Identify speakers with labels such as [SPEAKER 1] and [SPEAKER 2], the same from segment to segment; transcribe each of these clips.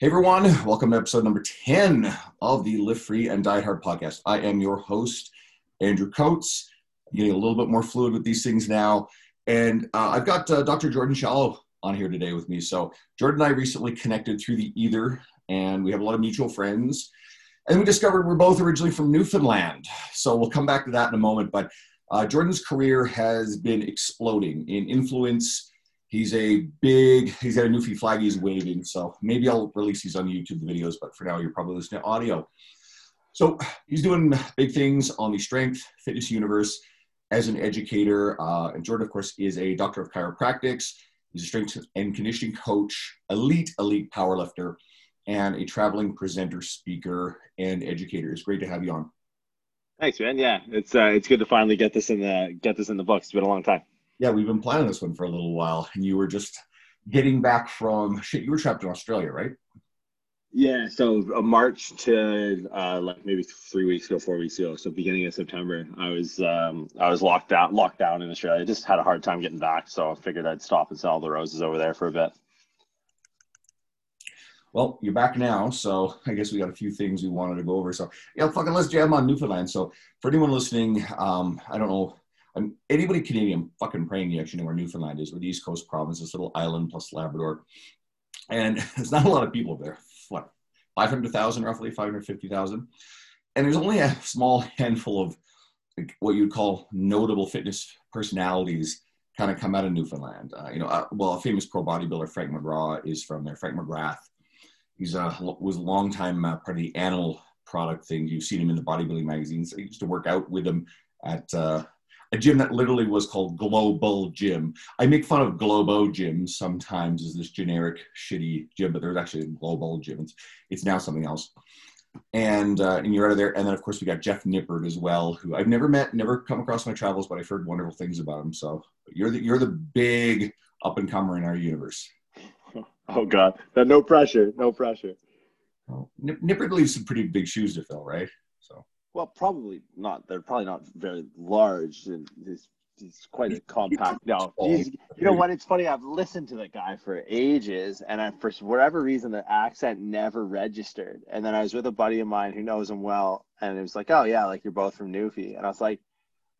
[SPEAKER 1] Hey everyone, welcome to episode number 10 of the Live Free and Die Hard podcast. I am your host, Andrew Coates. I'm getting a little bit more fluid with these things now. And uh, I've got uh, Dr. Jordan Shallow on here today with me. So, Jordan and I recently connected through the Ether, and we have a lot of mutual friends. And we discovered we're both originally from Newfoundland. So, we'll come back to that in a moment. But uh, Jordan's career has been exploding in influence He's a big, he's got a Newfie flag he's waving. So maybe I'll release these on YouTube, videos, but for now you're probably listening to audio. So he's doing big things on the strength fitness universe as an educator. Uh, and Jordan, of course, is a doctor of chiropractics. He's a strength and conditioning coach, elite, elite powerlifter, and a traveling presenter, speaker, and educator. It's great to have you on.
[SPEAKER 2] Thanks, man. Yeah, it's uh, it's good to finally get this in the get this in the books. It's been a long time
[SPEAKER 1] yeah, we've been planning this one for a little while, and you were just getting back from shit. You were trapped in Australia, right?
[SPEAKER 2] Yeah, so uh, March to uh, like maybe three weeks ago, four weeks ago. So beginning of September, I was um, I was locked down, locked down in Australia. I just had a hard time getting back, so I figured I'd stop and sell the roses over there for a bit.
[SPEAKER 1] Well, you're back now, so I guess we got a few things we wanted to go over. So yeah, fucking let's jam on Newfoundland. So for anyone listening, um, I don't know I'm, anybody Canadian fucking praying you actually know where Newfoundland is, or the East Coast province, this little island plus Labrador. And there's not a lot of people there. What, 500,000 roughly, 550,000? And there's only a small handful of what you'd call notable fitness personalities kind of come out of Newfoundland. Uh, you know, uh, well, a famous pro bodybuilder, Frank McGrath, is from there. Frank McGrath. He's a, was a long time uh, part of the animal product thing. You've seen him in the bodybuilding magazines. I used to work out with him at uh, a gym that literally was called Global Gym. I make fun of Globo Gym sometimes as this generic shitty gym, but there's actually a Global Gym. It's, it's now something else. And uh, and you're out of there. And then of course we got Jeff Nippard as well, who I've never met, never come across my travels, but I've heard wonderful things about him. So you're the you're the big up and comer in our universe.
[SPEAKER 2] Oh God, no pressure, no pressure.
[SPEAKER 1] Well, Nippard leaves some pretty big shoes to fill, right?
[SPEAKER 2] Well, probably not. They're probably not very large. And he's, he's quite a compact. No, you know what? It's funny. I've listened to the guy for ages, and I, for whatever reason, the accent never registered. And then I was with a buddy of mine who knows him well, and it was like, "Oh yeah, like you're both from Newfie," and I was like,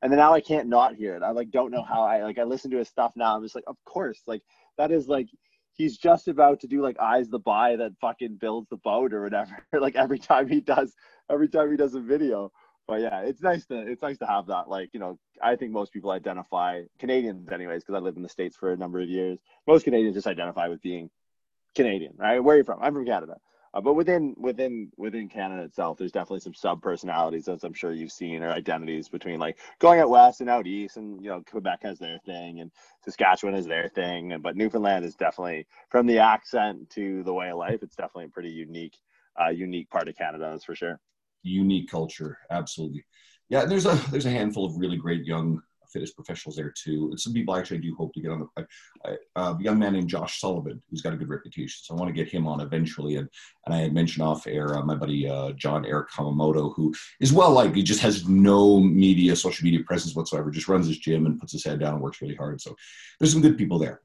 [SPEAKER 2] and then now I can't not hear it. I like don't know how I like. I listen to his stuff now. I'm just like, of course, like that is like he's just about to do like I'se the B'y that fucking builds the boat or whatever like every time he does every time he does a video. But yeah, it's nice to it's nice to have that. Like you know, I think most people identify Canadians, anyways, because I lived in the states for a number of years. Most Canadians just identify with being Canadian, right? Where are you from? I'm from Canada. Uh, but within within within Canada itself, there's definitely some sub personalities, as I'm sure you've seen, or identities between like going out west and out east, and you know Quebec has their thing, and Saskatchewan has their thing, and but Newfoundland is definitely from the accent to the way of life, it's definitely a pretty unique, uh, unique part of Canada, that's for sure
[SPEAKER 1] unique culture. Absolutely. Yeah, there's a there's a handful of really great young fitness professionals there too. And some people actually do hope to get on the uh, a young man named Josh Sullivan who's got a good reputation. So I want to get him on eventually. And and I had mentioned off air uh, my buddy uh, John Eric Kawamoto who is well liked. He just has no media, social media presence whatsoever. Just runs his gym and puts his head down and works really hard. So there's some good people there.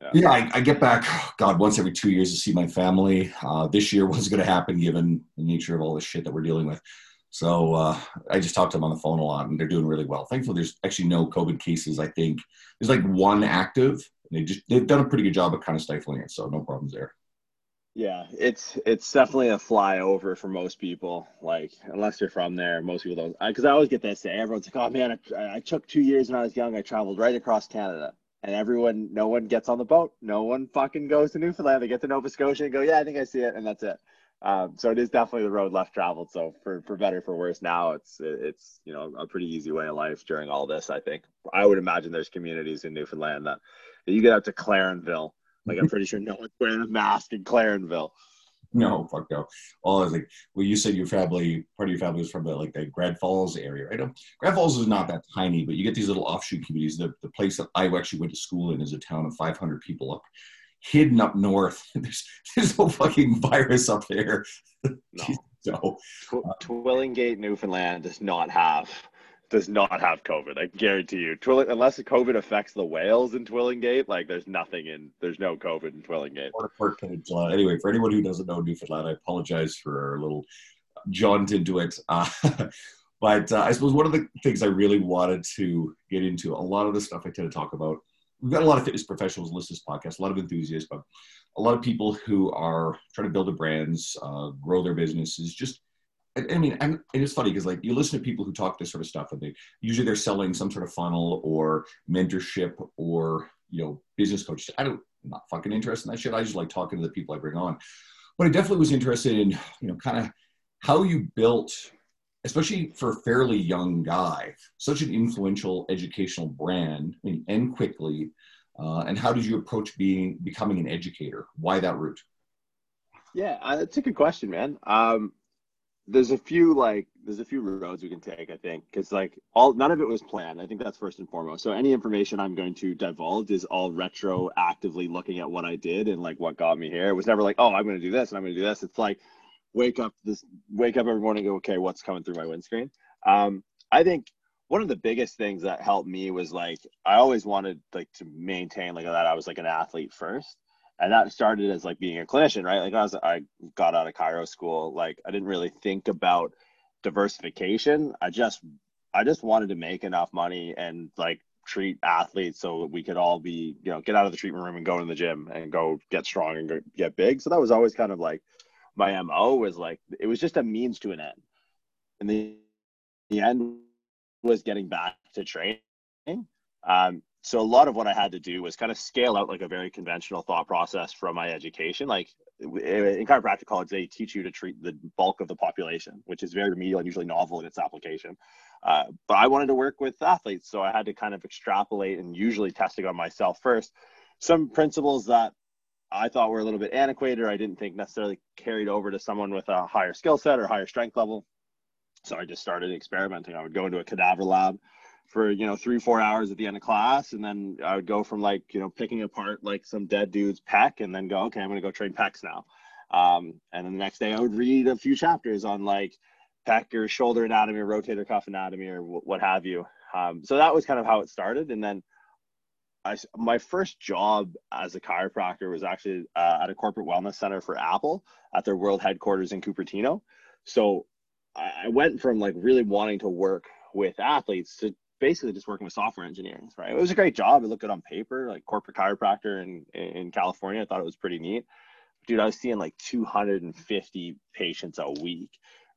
[SPEAKER 1] Yeah, yeah I, I, get back, God, once every two years to see my family. Uh, this year was going to happen given the nature of all the shit that we're dealing with. So uh, I just talked to them on the phone a lot, and they're doing really well. Thankfully, there's actually no COVID cases. I think there's like one active. They just they've done a pretty good job of kind of stifling it, so no problems there.
[SPEAKER 2] Yeah, it's it's definitely a flyover for most people. Like unless you're from there, most people don't. Because I, I, always get that say, everyone's like, "Oh man, I, I took two years when I was young. I traveled right across Canada." And everyone, no one gets on the boat. No one fucking goes to Newfoundland. They get to Nova Scotia and go, yeah, I think I see it, and that's it. Um, so it is definitely the road less traveled. So for for better for worse, now it's it's you know a pretty easy way of life during all this. I think I would imagine there's communities in Newfoundland that you get out to Clarenville. Like I'm pretty sure no one's wearing a mask in Clarenville.
[SPEAKER 1] No, fuck no. All I was like, well, you said your family, part of your family was from the, like the Grand Falls area, right? Grand Falls is not that tiny, but you get these little offshoot communities. The, the place that I actually went to school in is a town of 500 people up, hidden up north. there's, there's no fucking virus up there.
[SPEAKER 2] No. so, uh, Twillingate, Newfoundland does not have does not have COVID. I guarantee you. Unless COVID affects the whales in Twillingate, like there's nothing in there's no COVID in Twillingate.
[SPEAKER 1] Anyway, for anyone who doesn't know Newfoundland, I apologize for our little jaunt into it. Uh, but uh, I suppose one of the things I really wanted to get into, a lot of the stuff I tend to talk about, we've got a lot of fitness professionals listen to this podcast, a lot of enthusiasts, but a lot of people who are trying to build their brands, uh, grow their businesses, just I mean, and it is funny because like you listen to people who talk this sort of stuff, and they usually they're selling some sort of funnel or mentorship or you know business coaches. I don't, I'm not fucking interested in that shit. I just like talking to the people I bring on. But I definitely was interested in you know kind of how you built, especially for a fairly young guy, such an influential educational brand. I mean, and quickly, uh, and how did you approach being becoming an educator? Why that route?
[SPEAKER 2] Yeah, uh, that's a good question, man. Um, there's a few like there's a few roads we can take i think because like all none of it was planned. I think that's first and foremost. So any information i'm going to divulge is all retroactively looking at what i did and like what got me here. It was never like oh i'm going to do this and i'm going to do this. It's like wake up this wake up every morning go okay what's coming through my windscreen? Um i think one of the biggest things that helped me was like i always wanted like to maintain like that i was like an athlete first and that started as like being a clinician, right? Like I was, I got out of chiro school, like I didn't really think about diversification. I just, I just wanted to make enough money and like treat athletes so we could all be, you know, get out of the treatment room and go in the gym and go get strong and get big. So that was always kind of like my mo was like it was just a means to an end, and the the end was getting back to training. Um, so a lot of what I had to do was kind of scale out like a very conventional thought process from my education. Like in chiropractic college, they teach you to treat the bulk of the population, which is very remedial and usually novel in its application. Uh, but I wanted to work with athletes, so I had to kind of extrapolate and usually testing on myself first some principles that I thought were a little bit antiquated or I didn't think necessarily carried over to someone with a higher skill set or higher strength level. So I just started experimenting. I would go into a cadaver lab for you know three four hours at the end of class. And then i would go from like you know picking apart like some dead dude's pec and then go okay i'm going to go train pecs now. Um, and then the next day i would read a few chapters on like pec or shoulder anatomy or rotator cuff anatomy or w- what have you. Um, so that was kind of how it started. And then I, my first job as a chiropractor was actually uh, at a corporate wellness center for apple at their world headquarters in cupertino. So I went from like really wanting to work with athletes to basically just working with software engineers, right? It was a great job. It looked good on paper, like corporate chiropractor in in California. I thought it was pretty neat. Dude, I was seeing like 250 patients a week,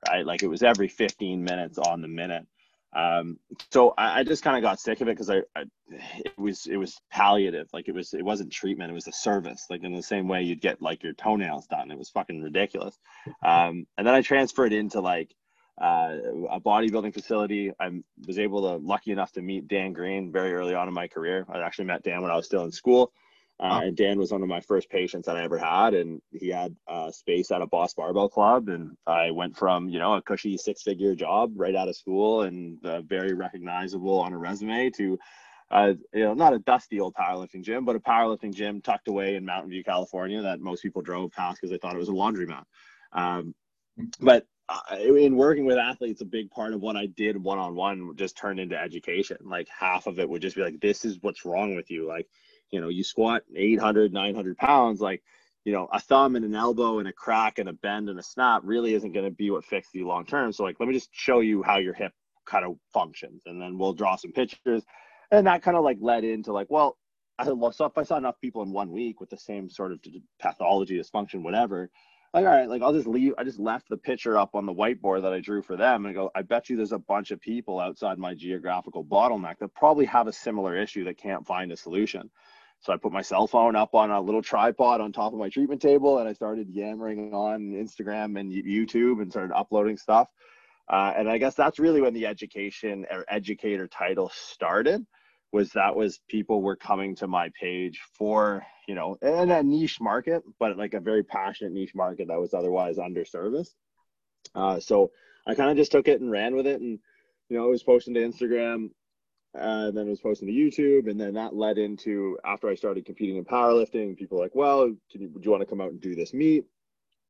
[SPEAKER 2] right? Like it was every 15 minutes on the minute. Um, so I, I just kind of got sick of it because I, I, it was it was palliative, like it was it wasn't treatment, it was a service. Like in the same way you'd get like your toenails done. It was fucking ridiculous. Um, and then I transferred into like uh, a bodybuilding facility. I was able to lucky enough to meet Dan Green very early on in my career. I actually met Dan when I was still in school. Uh, and Dan was one of my first patients that I ever had, and he had uh, space at a Boss Barbell Club, and I went from you know a cushy six-figure job right out of school and uh, very recognizable on a resume to uh, you know not a dusty old powerlifting gym, but a powerlifting gym tucked away in Mountain View, California, that most people drove past because they thought it was a laundromat. Um, but in working with athletes, a big part of what I did one on one just turned into education. Like half of it would just be like, this is what's wrong with you. Like, you know, you squat 800, 900 pounds, like, you know, a thumb and an elbow and a crack and a bend and a snap really isn't going to be what fixes you long term. So, like, let me just show you how your hip kind of functions. And then we'll draw some pictures. And that kind of like led into like, well, I so if I saw enough people in one week with the same sort of pathology, dysfunction, whatever, like all right like i'll just leave i just left the picture up on the whiteboard that i drew for them and go i bet you there's a bunch of people outside my geographical bottleneck that probably have a similar issue that can't find a solution. So i put my cell phone up on a little tripod on top of my treatment table and i started yammering on instagram and youtube and started uploading stuff. Uh, and i guess that's really when the education or educator title started was that was people were coming to my page for you know in a niche market but like a very passionate niche market that was otherwise underserviced. Uh, so i kind of just took it and ran with it and you know i was posting to instagram uh, and then it was posting to youtube and then that led into after i started competing in powerlifting people like well can you, would you want to come out and do this meet?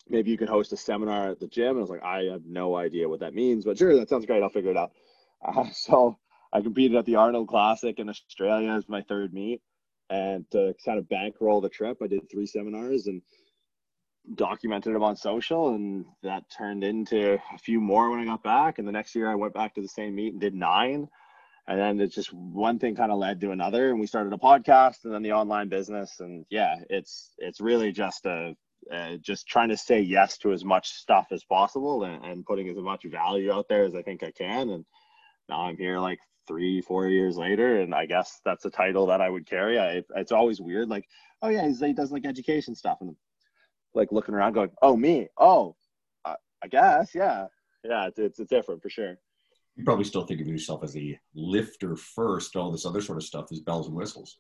[SPEAKER 2] Maybe you can host a seminar at the gym. And i was like i have no idea what that means but sure that sounds great. I'll figure it out. Uh, so I competed at the Arnold Classic in Australia as my third meet, and to kind of bankroll the trip, I did three seminars and documented them on social, and that turned into a few more when I got back. And the next year, I went back to the same meet and did nine. And then it's just one thing kind of led to another, and we started a podcast, and then the online business, and yeah, it's it's really just a uh, just trying to say yes to as much stuff as possible and, and putting as much value out there as I think I can. And now I'm here like three, four years later, and I guess that's a title that I would carry. I, it's always weird, like, oh yeah, he does like education stuff, and like looking around, going, oh me, oh, I, I guess, yeah, yeah, it's, it's it's different for sure.
[SPEAKER 1] You probably still think of yourself as a lifter first. All this other sort of stuff is bells and whistles.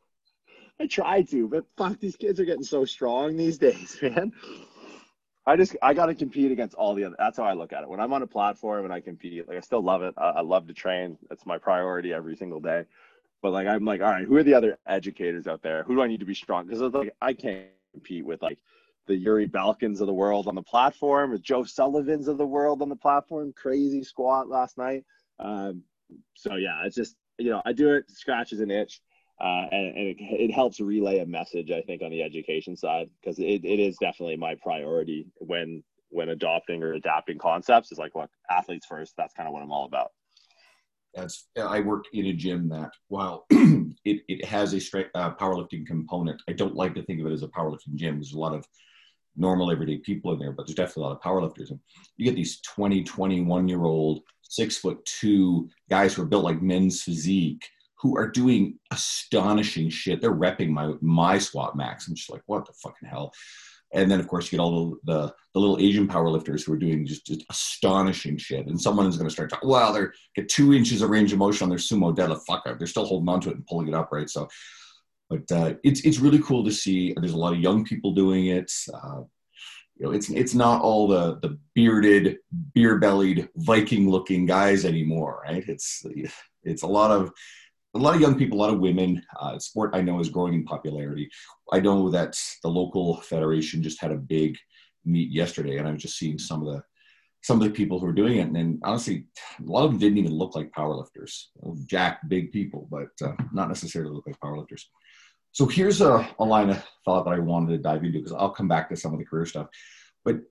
[SPEAKER 2] I try to, but fuck, these kids are getting so strong these days, man. I just I got to compete against all the other. That's how I look at it. When I'm on a platform and I compete, like I still love it. I, I love to train. It's my priority every single day. But like I'm like, all right, who are the other educators out there? Who do I need to be strong? Because like I can't compete with like the Yuri Belkins of the world on the platform, or Joe Sullivan's of the world on the platform. Crazy squat last night. Um, so yeah, it's just you know I do it scratches an itch uh, and, and it, it, helps relay a message i think on the education side because it, it is definitely my priority when when adopting or adapting concepts is like look athletes first that's kind of what i'm all about.
[SPEAKER 1] That's i work in a gym that while it, it has a straight uh, powerlifting component i don't like to think of it as a powerlifting gym. There's a lot of normal everyday people in there but there's definitely a lot of powerlifters. And you get these 20 21 year old six foot two guys who are built like men's physique who are doing astonishing shit. They're repping my my squat max. I'm just like, what the fucking hell? And then of course you get all the the, the little Asian powerlifters who are doing just, just astonishing shit. And someone is going to start talking, well, they're get two inches of range of motion on their sumo deadlift. Fuck up. They're still holding on to it and pulling it up, right? So, but uh, it's it's really cool to see. There's a lot of young people doing it. Uh, you know, it's it's not all the the bearded, beer bellied, Viking looking guys anymore, right? It's it's a lot of a lot of young people, a lot of women. Uh, sport I know is growing in popularity. I know that the local federation just had a big meet yesterday, and I was just seeing some of the some of the people who are doing it, and then honestly, a lot of them didn't even look like powerlifters. Jack, big people, but uh, not necessarily look like powerlifters. So here's a, a line of thought that I wanted to dive into because I'll come back to some of the career stuff. But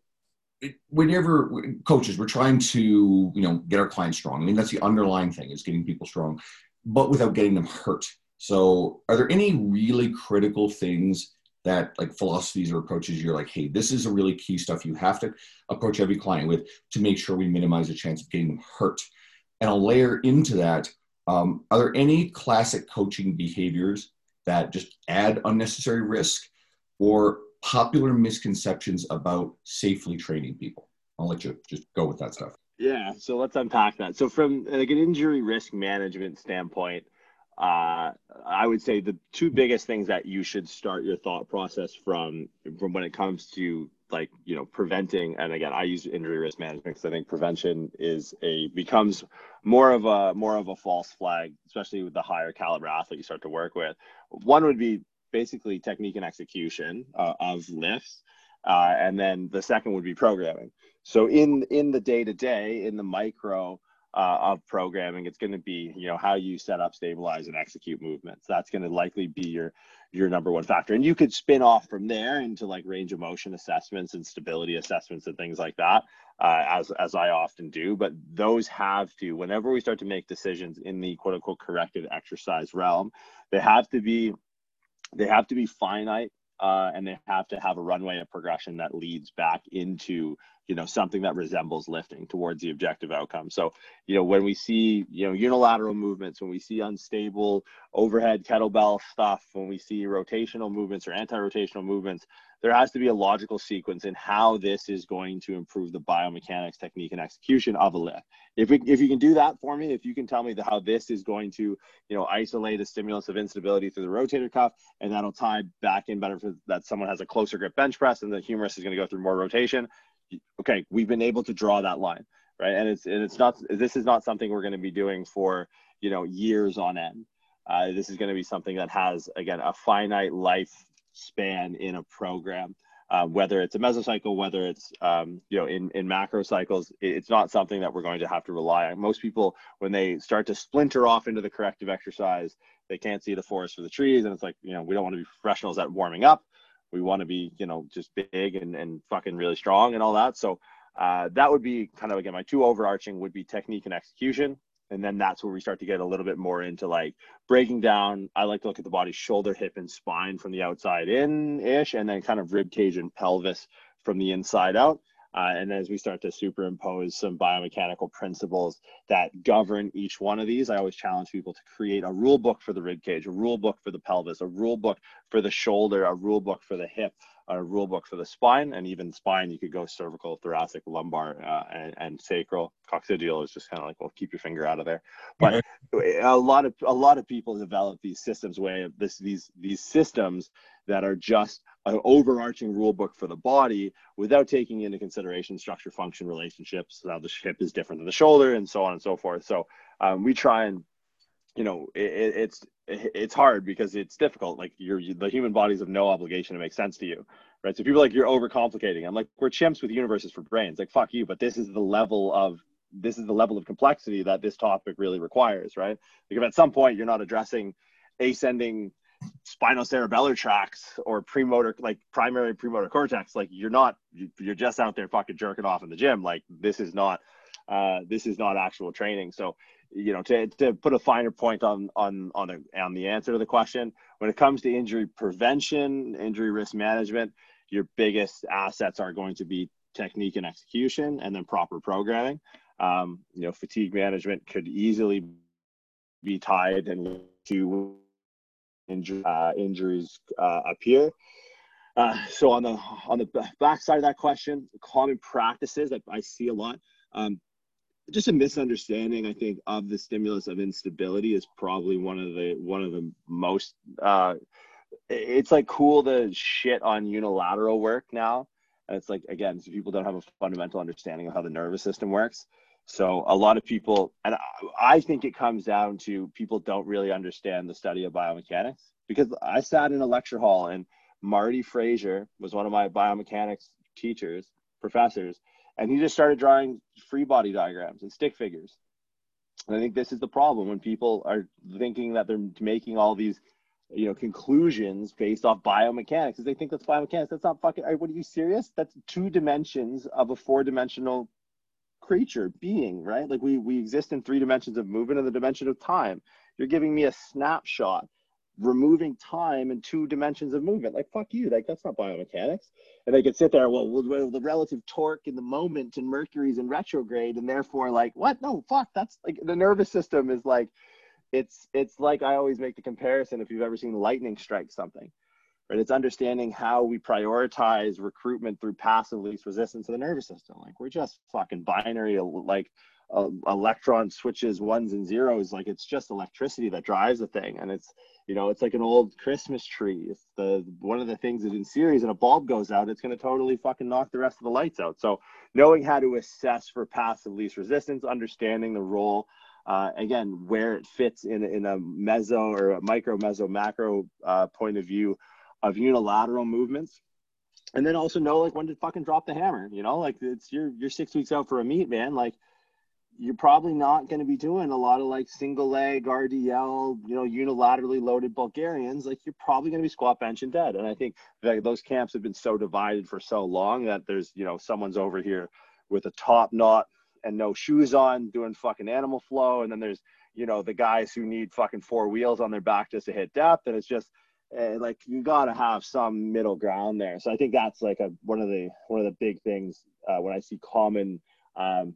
[SPEAKER 1] whenever coaches, we're trying to you know get our clients strong. I mean that's the underlying thing is getting people strong but without getting them hurt. So, are there any really critical things that, like philosophies or approaches, you're like, hey, this is a really key stuff you have to approach every client with to make sure we minimize the chance of getting them hurt? And I'll layer into that. Um, are there any classic coaching behaviors that just add unnecessary risk or popular misconceptions about safely training people? I'll let you just go with that stuff.
[SPEAKER 2] Yeah, so let's unpack that. So from like an injury risk management standpoint, uh, I would say the two biggest things that you should start your thought process from from when it comes to like you know preventing and again I use injury risk management because I think prevention is a becomes more of a more of a false flag, especially with the higher caliber athlete you start to work with. One would be basically technique and execution uh, of lifts, uh, and then the second would be programming. So in in the day to day, in the micro uh, of programming, it's going to be you know how you set up, stabilize, and execute movements. That's going to likely be your your number one factor. And you could spin off from there into like range of motion assessments and stability assessments and things like that, uh, as as I often do. But those have to, whenever we start to make decisions in the quote unquote corrected exercise realm, they have to be they have to be finite uh, and they have to have a runway of progression that leads back into you know something that resembles lifting towards the objective outcome. So you know when we see you know unilateral movements when we see unstable overhead kettlebell stuff when we see rotational movements or anti-rotational movements there has to be a logical sequence in how this is going to improve the biomechanics technique and execution of a lift. If, we, if you can do that for me if you can tell me the, how this is going to you know isolate a stimulus of instability through the rotator cuff and that'll tie back in better for that someone has a closer grip bench press and the humerus is going to go through more rotation okay, we've been able to draw that line, right? And it's and it's not this is not something we're going to be doing for you know years on end. Uh, this is going to be something that has again a finite life span in a program. uh, whether it's a mesocycle, whether it's um, you know in in macro cycles, it's not something that we're going to have to rely on. Most people, when they start to splinter off into the corrective exercise, they can't see the forest for the trees, and it's like you know we don't want to be professionals at warming up. We want to be you know just big and and fucking really strong and all that. So uh, that would be kind of again my two overarching would be technique and execution. And then that's where we start to get a little bit more into like breaking down. I like to look at the body shoulder hip and spine from the outside in ish and then kind of rib cage and pelvis from the inside out uh, and as we start to superimpose some biomechanical principles that govern each one of these, I always challenge people to create a rule book for the rib cage, a rule book for the pelvis, a rule book for the shoulder, a rule book for the hip, a rule book for the spine, and even spine, you could go cervical, thoracic, lumbar, uh, and, and, sacral. Coccygeal is just kind of like, well, keep your finger out of there. But a lot of a lot of people develop these systems way of this these these systems that are just an overarching rule book for the body without taking into consideration structure function relationships, how the hip is different than the shoulder, and so on and so forth. So um, we try and you know it, it's it's hard because it's difficult. Like you're the human bodies have no obligation to make sense to you right? So people like you're overcomplicating. I'm like we're chimps with universes for brains. Like fuck you but this is the level of this is the level of complexity that this topic really requires right? Like if at some point you're not addressing ascending spinocerebellar tracts or premotor like primary premotor cortex like you're not you're just out there fucking jerking off in the gym. Like this is not uh, this is not actual training. So you know, to, to put a finer point on on on the on the answer to the question, when it comes to injury prevention, injury risk management, your biggest assets are going to be technique and execution, and then proper programming. Um, you know, fatigue management could easily be tied and to injury, uh, injuries uh, appear. Uh, so on the on the back side of that question, common practices that I see a lot. Um, just a misunderstanding i think of the stimulus of instability is probably one of the one of the most uh it's like cool to shit on unilateral work now. And it's like again so people don't have a fundamental understanding of how the nervous system works. So a lot of people and i think it comes down to people don't really understand the study of biomechanics. Because i sat in a lecture hall and marty frazier was one of my biomechanics teachers professors and he just started drawing free body diagrams and stick figures. And I think this is the problem when people are thinking that they're making all these, you know, conclusions based off biomechanics. Because they think that's biomechanics. That's not fucking. What are you serious? That's two dimensions of a four-dimensional creature being, right? Like we we exist in three dimensions of movement and the dimension of time. You're giving me a snapshot removing time and two dimensions of movement. Like fuck you, like that's not biomechanics. And they could sit there, well, well, the relative torque in the moment and Mercury's in retrograde, and therefore, like, what? No, fuck. That's like the nervous system is like, it's it's like I always make the comparison. If you've ever seen lightning strike something, right? It's understanding how we prioritize recruitment through passive least resistance of the nervous system. Like we're just fucking binary, like uh, electron switches ones and zeros like it's just electricity that drives the thing. And it's you know it's like an old christmas tree. It's the one of the things that in series and a bulb goes out it's going to totally fucking knock the rest of the lights out. So knowing how to assess for passive least resistance understanding the role uh, again where it fits in, in a meso or a micro meso macro uh, point of view of unilateral movements. And then also know like when to fucking drop the hammer you know like it's you're you're six weeks out for a meet man. Like you're probably not going to be doing a lot of like single leg RDL, you know, unilaterally loaded Bulgarians. Like you're probably going to be squat, bench, and dead. And I think that those camps have been so divided for so long that there's, you know, someone's over here with a top knot and no shoes on doing fucking animal flow. And then there's, you know, the guys who need fucking four wheels on their back just to hit depth. And it's just, uh, like you got to have some middle ground there. So I think that's like a one of the one of the big things uh, when I see common um,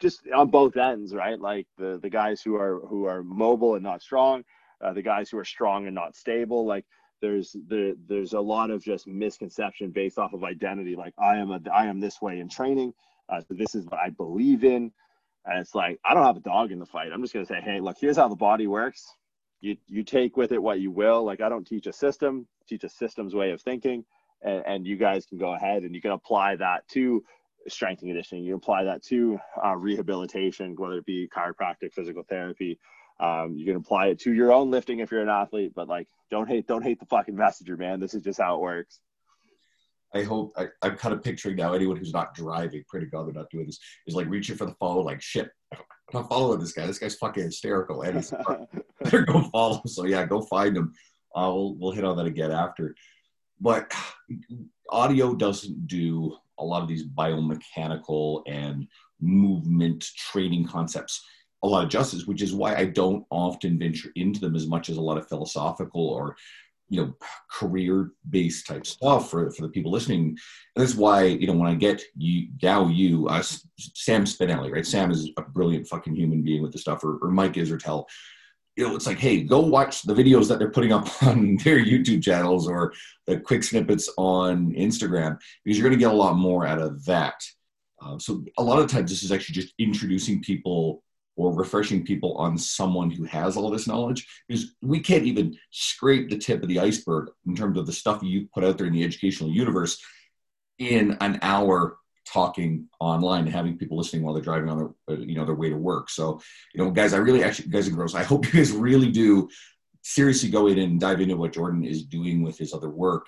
[SPEAKER 2] just on both ends, right? Like the the guys who are who are mobile and not strong, uh, the guys who are strong and not stable. Like there's there there's a lot of just misconception based off of identity. Like I am a I am this way in training. Uh, this is what I believe in. And it's like I don't have a dog in the fight. I'm just gonna say, hey, look, here's how the body works. You you take with it what you will. Like I don't teach a system, teach a systems way of thinking. And, and you guys can go ahead and you can apply that to strength and conditioning. You apply that to uh, rehabilitation, whether it be chiropractic, physical therapy. Um, you can apply it to your own lifting if you're an athlete, but like, don't hate, don't hate the fucking messenger, man. This is just how it works.
[SPEAKER 1] I hope I, I'm kind of picturing now anyone who's not driving, pray to God they're not doing this, is like reaching for the phone, like shit. I'm not following this guy. This guy's fucking hysterical, and he's better go follow. So yeah, go find him. Uh, we'll we'll hit on that again after. But audio doesn't do a lot of these biomechanical and movement training concepts a lot of justice, which is why I don't often venture into them as much as a lot of philosophical or you know career based type stuff for, for the people listening. And that's why you know when i get you now you uh, sam spinelli right? Sam is a brilliant fucking human being with the stuff or, or mike israetel you know it's like hey go watch the videos that they're putting up on their youtube channels or the quick snippets on instagram because you're going to get a lot more out of that. Uh, so a lot of times this is actually just introducing people or refreshing people on someone who has all this knowledge because we can't even scrape the tip of the iceberg in terms of the stuff you put out there in the educational universe in an hour talking online and having people listening while they're driving on their uh, you know their way to work so you know guys i really actually guys and girls i hope you guys really do seriously go in and dive into what jordan is doing with his other work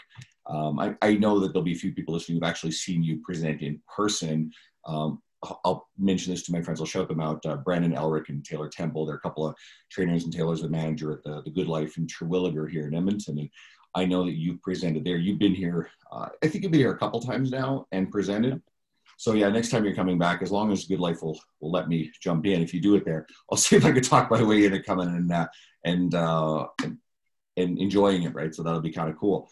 [SPEAKER 1] um, I, I know that there'll be a few people listening who've actually seen you present in person um, I'll mention this to my friends. I'll shout them out. Uh, Brandon Elric and Taylor Temple. They're a couple of trainers and Taylor's the manager at the, the Good Life in Terwillegar here in Edmonton. And I know that you've presented there. You've been here. Uh, I think you've been here a couple times now and presented. So yeah, next time you're coming back, as long as Good Life will will let me jump in, if you do it there, I'll see if I can talk my way into coming and uh, and, uh, and enjoying it. Right. So that'll be kind of cool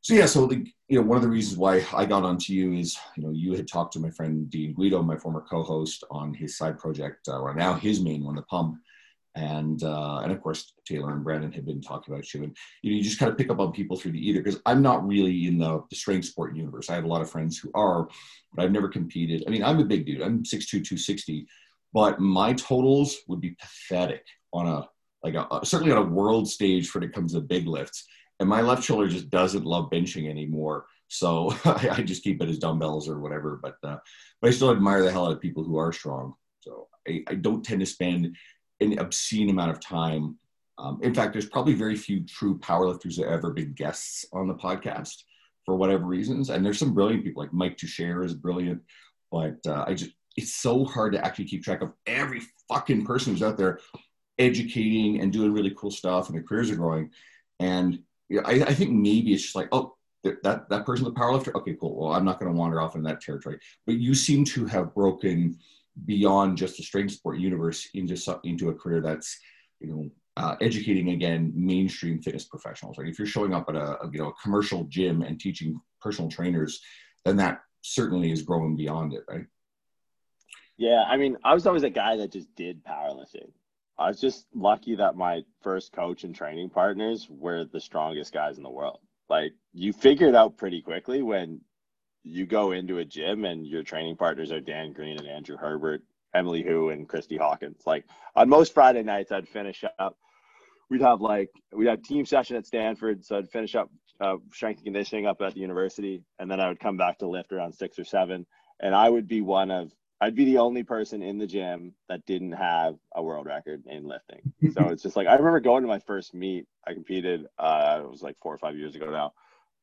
[SPEAKER 1] so yeah, so the, you know, one of the reasons why I got onto you is, you know, you had talked to my friend Dean Guido, my former co-host, on his side project, uh, or now his main one, the Pump, and uh, and of course Taylor and Brandon had been talking about you, and you know, you just kind of pick up on people through the ether because I'm not really in the, the strength sport universe. I have a lot of friends who are, but I've never competed. I mean, I'm a big dude. I'm 6'2", 260, but my totals would be pathetic on a like a, certainly on a world stage when it comes to big lifts and my left shoulder just doesn't love benching anymore. So I just keep it as dumbbells or whatever. But uh, but I still admire the hell out of people who are strong. So I, I don't tend to spend an obscene amount of time. Um, in fact, there's probably very few true powerlifters that have ever been guests on the podcast for whatever reasons. And there's some brilliant people like Mike Tuchscherer is brilliant, but uh, I just it's so hard to actually keep track of every fucking person who's out there educating and doing really cool stuff and their careers are growing. And yeah, I, I think maybe it's just like, oh, that that person's a powerlifter. Okay, cool. Well, I'm not going to wander off in that territory. But you seem to have broken beyond just the strength sport universe into into a career that's you know uh, educating again mainstream fitness professionals. Right? If you're showing up at a, a you know a commercial gym and teaching personal trainers, then that certainly is growing beyond it, right?
[SPEAKER 2] Yeah, I mean, I was always a guy that just did powerlifting. I was just lucky that my first coach and training partners were the strongest guys in the world. Like you figure it out pretty quickly when you go into a gym and your training partners are Dan Green and Andrew Herbert, Emily Hu and Kristy Hawkins. Like on most Friday nights, I'd finish up. We'd have like we'd have team session at Stanford, so I'd finish up uh, strength and conditioning up at the university, and then I would come back to lift around six or seven, and I would be one of I'd be the only person in the gym that didn't have a world record in lifting. so it's just like I remember going to my first meet. I competed. Uh, it was like four or five years ago now,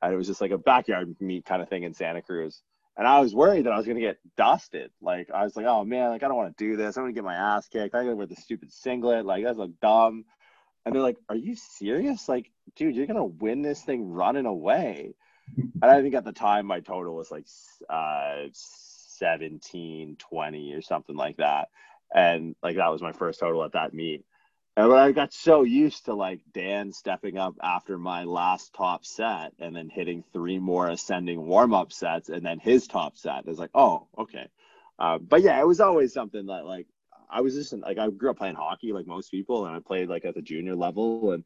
[SPEAKER 2] and it was just like a backyard meet kind of thing in Santa Cruz. And I was worried that I was gonna get dusted. Like I was like, oh man, like I don't want to do this. I'm gonna get my ass kicked. I gotta wear the stupid singlet. Like that's like dumb. And they're like, are you serious? Like, dude, you're gonna win this thing running away. And I think at the time my total was like uh 17, 20 or something like that. And like that was my first total at that meet. And I got so used to like Dan stepping up after my last top set and then hitting three more ascending warm up sets and then his top set. It's like, oh, okay. Uh, but yeah, it was always something that like I was just like I grew up playing hockey like most people, and I played like at the junior level, and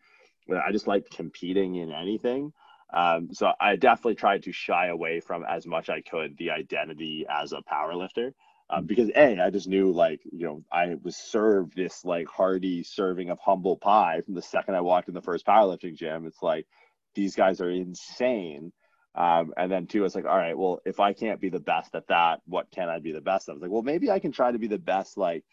[SPEAKER 2] I just liked competing in anything. Um, so I definitely tried to shy away from as much I could the identity as a power lifter. Um, because a, I just knew like you know I was served this like hearty serving of humble pie from the second I walked in the first powerlifting gym. It's like these guys are insane. Um, and then two, it's like, all right, well, if I can't be the best at that, what can I be the best at? I was like, well, maybe I can try to be the best like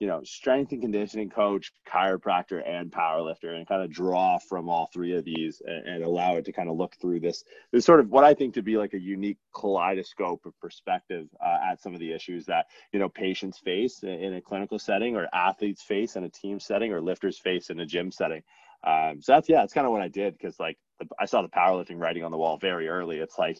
[SPEAKER 2] you know, strength and conditioning coach, chiropractor, and powerlifter, and kind of draw from all three of these and, and, allow it to kind of look through this, this sort of what I think to be like a unique kaleidoscope of perspective uh, at some of the issues that, you know, patients face in a clinical setting or athletes face in a team setting or lifters face in a gym setting. Um, so that's, yeah, that's kind of what I did because like the, I saw the powerlifting writing on the wall very early. It's like,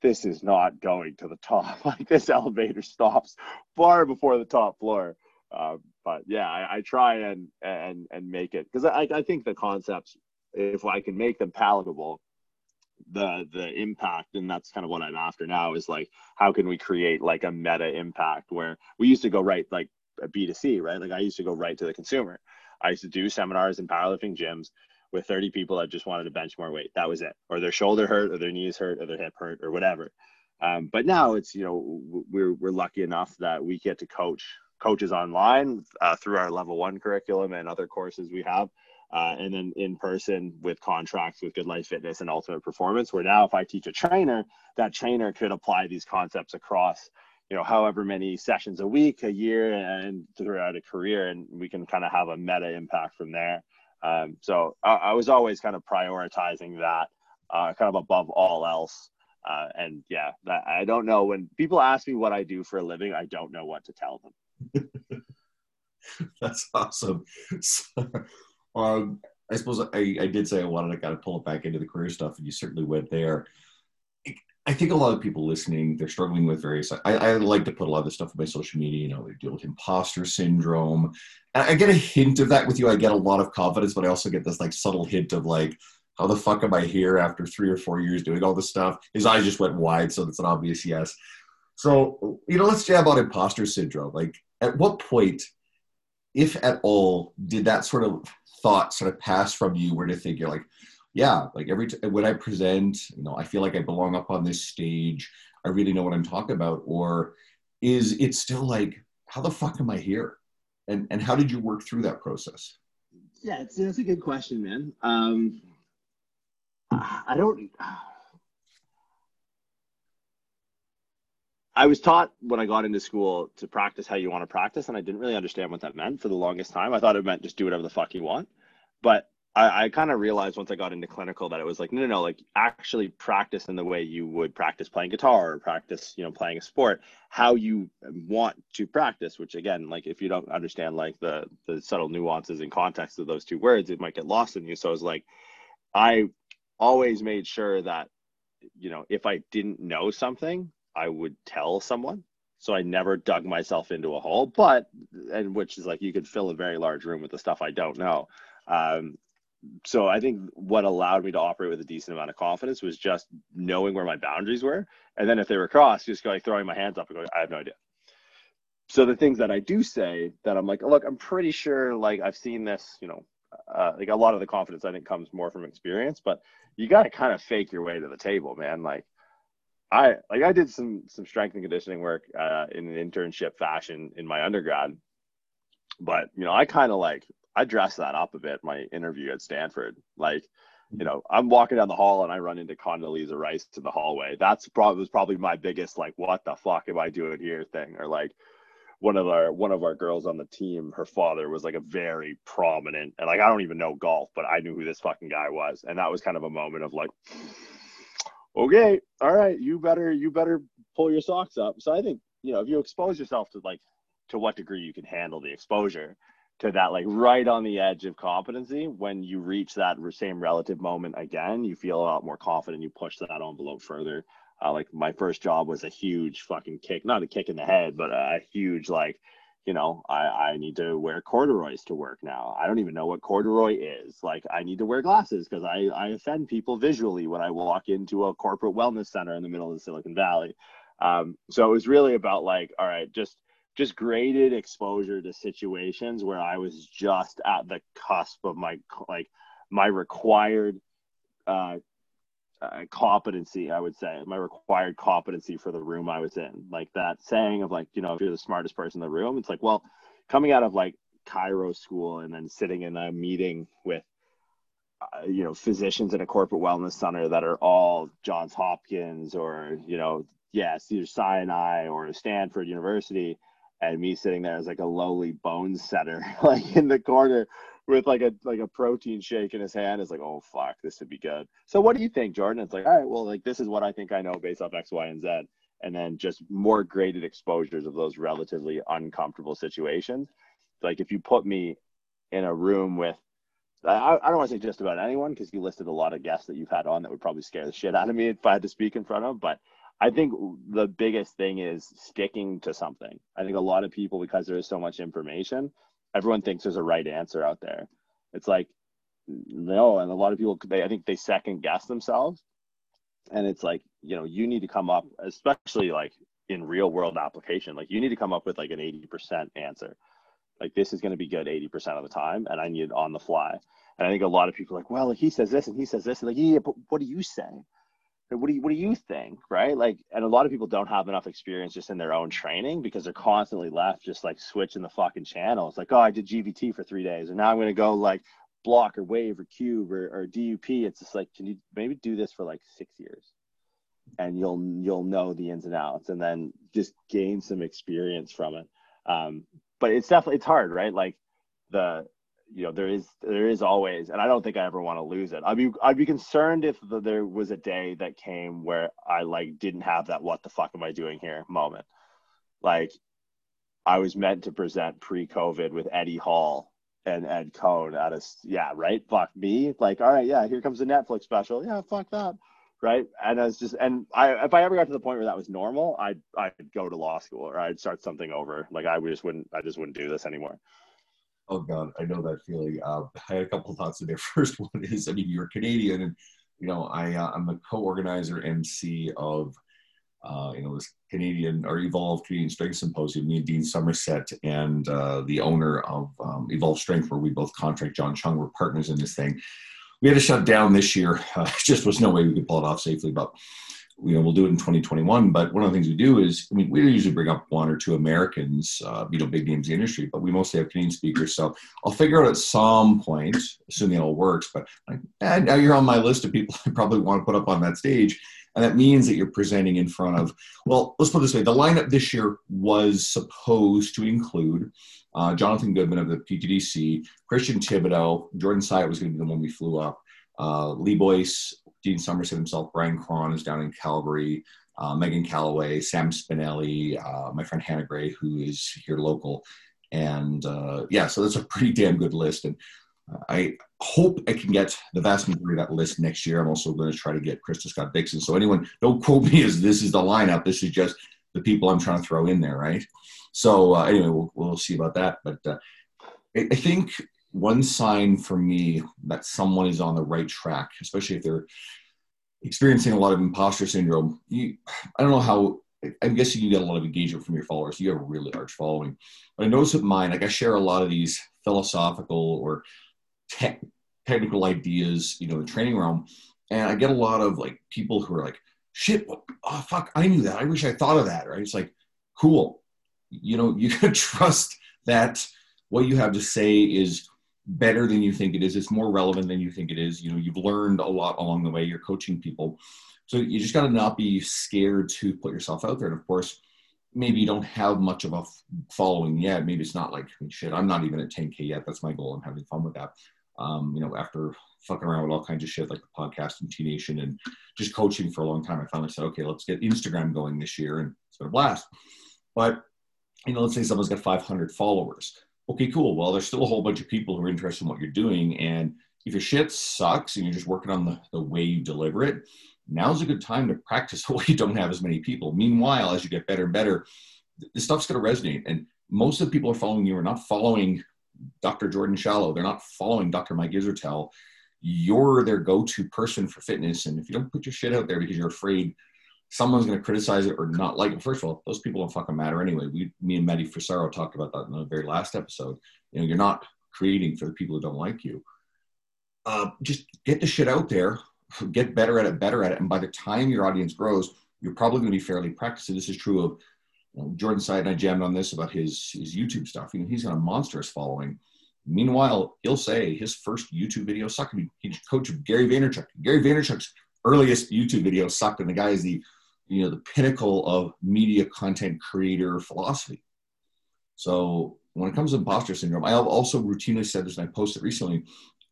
[SPEAKER 2] this is not going to the top. Like this elevator stops far before the top floor. Uh, but yeah, I, I, try and and and make it because I, I think the concepts, if I can make them palatable, the the impact, and that's kind of what I'm after now is like how can we create like a meta impact where we used to go right like a B2C, right? Like I used to go right to the consumer. I used to do seminars in powerlifting gyms with 30 people that just wanted to bench more weight. That was it. Or their shoulder hurt, or their knees hurt, or their hip hurt, or whatever. Um, but now it's you know we're we're lucky enough that we get to coach coaches online uh, through our level one curriculum and other courses we have. Uh, and then in person with contracts with Good Life Fitness and Ultimate Performance, where now if I teach a trainer, that trainer could apply these concepts across, you know, however many sessions a week, a year, and throughout a career, and we can kind of have a meta impact from there. Um, so I, I, was always kind of prioritizing that, uh, kind of above all else. Uh, and yeah, I don't know when people ask me what I do for a living, I don't know what to tell them.
[SPEAKER 1] That's awesome. So, um, I suppose I, I did say I wanted to kind of pull it back into the career stuff, and you certainly went there. I think a lot of people listening, they're struggling with various. I, I like to put a lot of this stuff on my social media. You know, they deal with imposter syndrome. And I get a hint of that with you. I get a lot of confidence, but I also get this like subtle hint of like, how the fuck am I here after three or four years doing all this stuff? His eyes just went wide, so that's an obvious yes. So, you know, let's jab on imposter syndrome. Like, at what point, if at all, did that sort of thought sort of pass from you where to think you're like, yeah, like every t- when I present, you know, I feel like I belong up on this stage. I really know what I'm talking about. Or is it still like, how the fuck am I here? And and how did you work through that process?
[SPEAKER 2] Yeah, that's a good question, man. Um, I don't. I was taught when I got into school to practice how you want to practice, and I didn't really understand what that meant for the longest time. I thought it meant just do whatever the fuck you want. But I, I kind of realized once I got into clinical that it was like, no, no, no, like actually practice in the way you would practice playing guitar or practice, you know, playing a sport, how you want to practice, which again, like if you don't understand like the the subtle nuances and context of those two words, it might get lost in you. So I was like, I always made sure that, you know, if I didn't know something, I would tell someone. So I never dug myself into a hole, but and which is like you could fill a very large room with the stuff I don't know. Um, so I think what allowed me to operate with a decent amount of confidence was just knowing where my boundaries were, and then if they were crossed, just going throwing my hands up and going, I have no idea. So the things that I do say that I'm like, look, I'm pretty sure like I've seen this, you know, uh, like a lot of the confidence I think comes more from experience, but you got to kind of fake your way to the table, man. Like I like I did some some strength and conditioning work uh, in an internship fashion in my undergrad, but you know I kind of like I dressed that up a bit. My interview at Stanford, like you know I'm walking down the hall and I run into Condoleezza Rice in the hallway. That's probably was probably my biggest like what the fuck am I doing here thing or like one of our one of our girls on the team her father was like a very prominent and like i don't even know golf but i knew who this fucking guy was and that was kind of a moment of like okay, all right, you better you better pull your socks up. So I think you know if you expose yourself to like to what degree you can handle the exposure to that like right on the edge of competency when you reach that same relative moment again you feel a lot more confident you push that envelope further uh, like my first job was a huge fucking kick not a kick in the head but a huge like you know, I, I need to wear corduroys to work now. I don't even know what corduroy is. Like, I need to wear glasses because I, I offend people visually when I walk into a corporate wellness center in the middle of Silicon Valley. Um, so it was really about like, all right, just just graded exposure to situations where I was just at the cusp of my like my required uh, uh, competency, I would say, my required competency for the room I was in. Like that saying of like, you know, if you're the smartest person in the room, it's like, well, coming out of like chiro school and then sitting in a meeting with, uh, you know, physicians in a corporate wellness center that are all Johns Hopkins or, you know, yes, either Sinai or Stanford University. and me sitting there as like a lowly bone setter, like in the corner with like a like a protein shake in his hand is like, oh fuck, this would be good. So what do you think, Jordan? It's like, all right, well, like this is what I think I know based off X, Y, and Z, and then just more graded exposures of those relatively uncomfortable situations. Like if you put me in a room with I, I don't want to say just about anyone because you listed a lot of guests that you've had on that would probably scare the shit out of me if I had to speak in front of. But I think the biggest thing is sticking to something. I think a lot of people, because there is so much information, everyone thinks there's a right answer out there. It's like no, and a lot of people they I think they second guess themselves, and it's like you know you need to come up, especially like in real world application, like you need to come up with like an eighty percent answer. Like this is going to be good eighty percent of the time, and I need it on the fly. And I think a lot of people like, well, he says this and he says this, and like, yeah, but what do you say? What do you what do you think right? Like and a lot of people don't have enough experience just in their own training because they're constantly left just like switching the fucking channel it's like oh i did gvt for three days and now i'm going to go like block or wave or cube or, or dup it's just like can you maybe do this for like six years and you'll you'll know the ins and outs and then just gain some experience from it. Um, but it's definitely it's hard right? Like the you know there is there is always and i don't think i ever want to lose it. I'd be i'd be concerned if the, there was a day that came where i like didn't have that what the fuck am i doing here moment. Like i was meant to present pre-covid with eddie hall and ed coan at a yeah right? Fuck me. Like all right yeah here comes the netflix special. Yeah fuck that. Right? And I was just and i if i ever got to the point where that was normal i'd i'd go to law school or i'd start something over. Like i just wouldn't i just wouldn't do this anymore
[SPEAKER 1] Oh God, I know that feeling. Uh, I had a couple thoughts in there. First one is, I mean, you're Canadian, and you know, I uh, I'm the co-organizer MC of uh, you know this Canadian or Evolve Canadian Strength Symposium. Me and Dean Somerset and uh, the owner of um, Evolve Strength, where we both contract John Chung, we're partners in this thing. We had to shut down this year. Just was no way we could pull it off safely, but you know, we'll do it in 2021. But one of the things we do is, I mean, we usually bring up one or two Americans, uh, you know, big names in the industry, but we mostly have Canadian speakers. So I'll figure out at some point, assuming it all works. But like, eh, now you're on my list of people I probably want to put up on that stage. And that means that you're presenting in front of, well, let's put it this way the lineup this year was supposed to include uh, Jonathan Goodman of the PTDC, Christian Thibaudeau, Jordan Syatt was going to be the one we flew up, uh, Lee Boyce, Dean Somerset himself, Bryan Krahn is down in Calgary, uh, Meghan Callaway, Sam Spinelli, uh, my friend Hannah Gray, who is here local. And uh, yeah, so that's a pretty damn good list. And I hope I can get the vast majority of that list next year. I'm also going to try to get Krista Scott Dixon. So anyone, don't quote me as this is the lineup. This is just the people I'm trying to throw in there, right? So uh, anyway, we'll, we'll see about that. But uh, I, I think one sign for me that someone is on the right track, especially if they're experiencing a lot of imposter syndrome. You, I don't know how. I'm guessing you get a lot of engagement from your followers. You have a really large following, but I notice with mine, like I share a lot of these philosophical or tech, technical ideas, you know, the training realm, and I get a lot of like people who are like, "Shit, oh fuck, I knew that. I wish I thought of that." Right? It's like, cool. You know, you can trust that what you have to say is better than you think it is. It's more relevant than you think it is. You know, you've learned a lot along the way. You're coaching people. So you just got to not be scared to put yourself out there. And of course, maybe you don't have much of a following yet. Maybe it's not like shit. I'm not even at 10k yet. That's my goal. I'm having fun with that. Um, you know, after fucking around with all kinds of shit like the podcast and T Nation and just coaching for a long time, I finally said, okay, let's get Instagram going this year, and it's been a blast. But you know, let's say someone's got 500 followers okay, cool. Well, there's still a whole bunch of people who are interested in what you're doing. And if your shit sucks and you're just working on the, the way you deliver it, now's a good time to practice while you don't have as many people. Meanwhile, as you get better and better, this stuff's going to resonate. And most of the people are following you are not following Dr. Jordan Shallow. They're not following Dr. Mike Israetel. You're their go-to person for fitness. And if you don't put your shit out there because you're afraid someone's going to criticize it or not like it. First of all, those people don't fucking matter anyway. We, me and Maddie Frisaro talked about that in the very last episode. You know, you're not creating for the people who don't like you. Uh, just get the shit out there, get better at it, better at it, and by the time your audience grows, you're probably going to be fairly practiced. This is true of you know, Jordan Syatt and I jammed on this about his his YouTube stuff. You know, he's got a monstrous following. Meanwhile, he'll say his first YouTube video sucked. He coached Gary Vaynerchuk. Gary Vaynerchuk's earliest YouTube video sucked, and the guy is the you know the pinnacle of media content creator philosophy So when it comes to imposter syndrome, I have also routinely said this and I posted recently.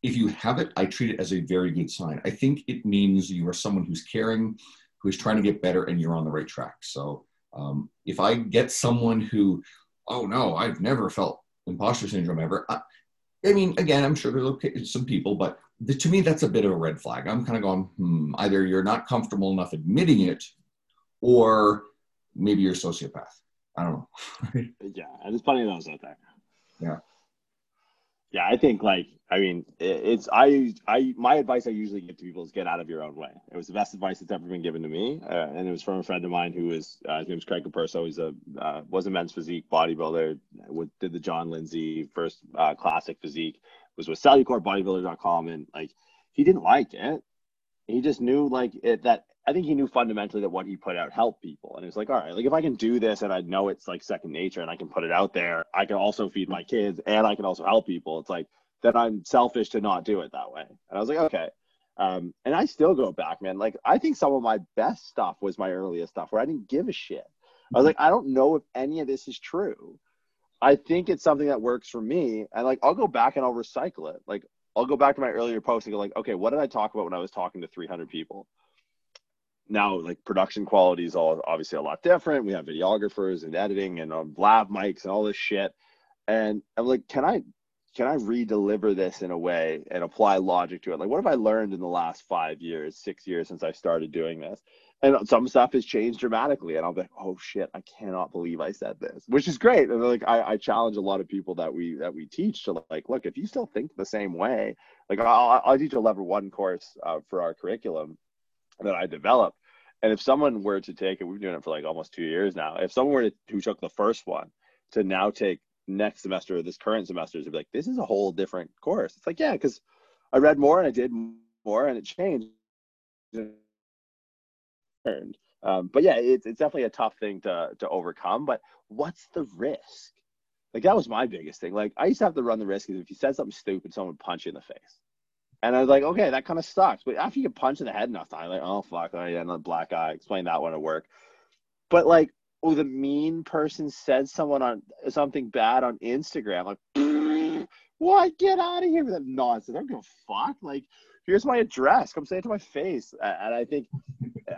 [SPEAKER 1] If you have it, I treat it as a very good sign. I think it means you are someone who's caring, who is trying to get better, and you're on the right track. So um, if I get someone who, oh no, I've never felt imposter syndrome ever. I, I mean, again, I'm sure there's some people, but the, to me, that's a bit of a red flag. I'm kind of going, hmm, either you're not comfortable enough admitting it, or maybe you're a sociopath. I don't know.
[SPEAKER 2] yeah, and there's plenty of those out there.
[SPEAKER 1] Yeah.
[SPEAKER 2] Yeah, I think like I mean it's I I my advice I usually give to people is get out of your own way. It was the best advice that's ever been given to me, uh, and it was from a friend of mine who is uh, his name's Craig Capurso. He's a uh, was a men's physique bodybuilder. With, did the John Lindsay first uh, classic physique. Was with cellucorebodybuilder.com, and like he didn't like it. He just knew like it that I think he knew fundamentally that what he put out helped people. And he was like, all right, like if I can do this and I know it's like second nature and I can put it out there, I can also feed my kids and I can also help people. It's like, then I'm selfish to not do it that way. And I was like, okay. Um, and I still go back, man. Like I think some of my best stuff was my earliest stuff where I didn't give a shit. I was like, I don't know if any of this is true. I think it's something that works for me. And like, I'll go back and I'll recycle it. Like, I'll go back to my earlier post and go like, okay, what did I talk about when I was talking to 300 people? Now like production quality is all obviously a lot different. We have videographers and editing and um, lab mics and all this shit. And I'm like, can I can I re-deliver this in a way and apply logic to it? Like, what have I learned in the last five years, six years since I started doing this? And some stuff has changed dramatically, and I'll be like, oh shit, I cannot believe I said this, which is great. And like, I, I challenge a lot of people that we that we teach to like, look, if you still think the same way, like I'll, I'll teach a level one course uh, for our curriculum that I developed and if someone were to take it, we've been doing it for like almost two years now. If someone were to, who took the first one to now take next semester or this current semester, to be like, this is a whole different course. It's like, yeah, because I read more and I did more and it changed. Um, but yeah, it's, it's definitely a tough thing to to overcome. But what's the risk? Like that was my biggest thing. Like I used to have to run the risk is if you said something stupid, someone would punch you in the face. And I was like, okay, that kind of sucks. But after you get punched in the head enough time, like, oh fuck, I yeah, another black eye. Explain that one at work. But like, oh, the mean person said someone on something bad on Instagram. Like, what? Get out of here with that nonsense. I don't give a fuck. Like, here's my address. Come say it to my face. And I think,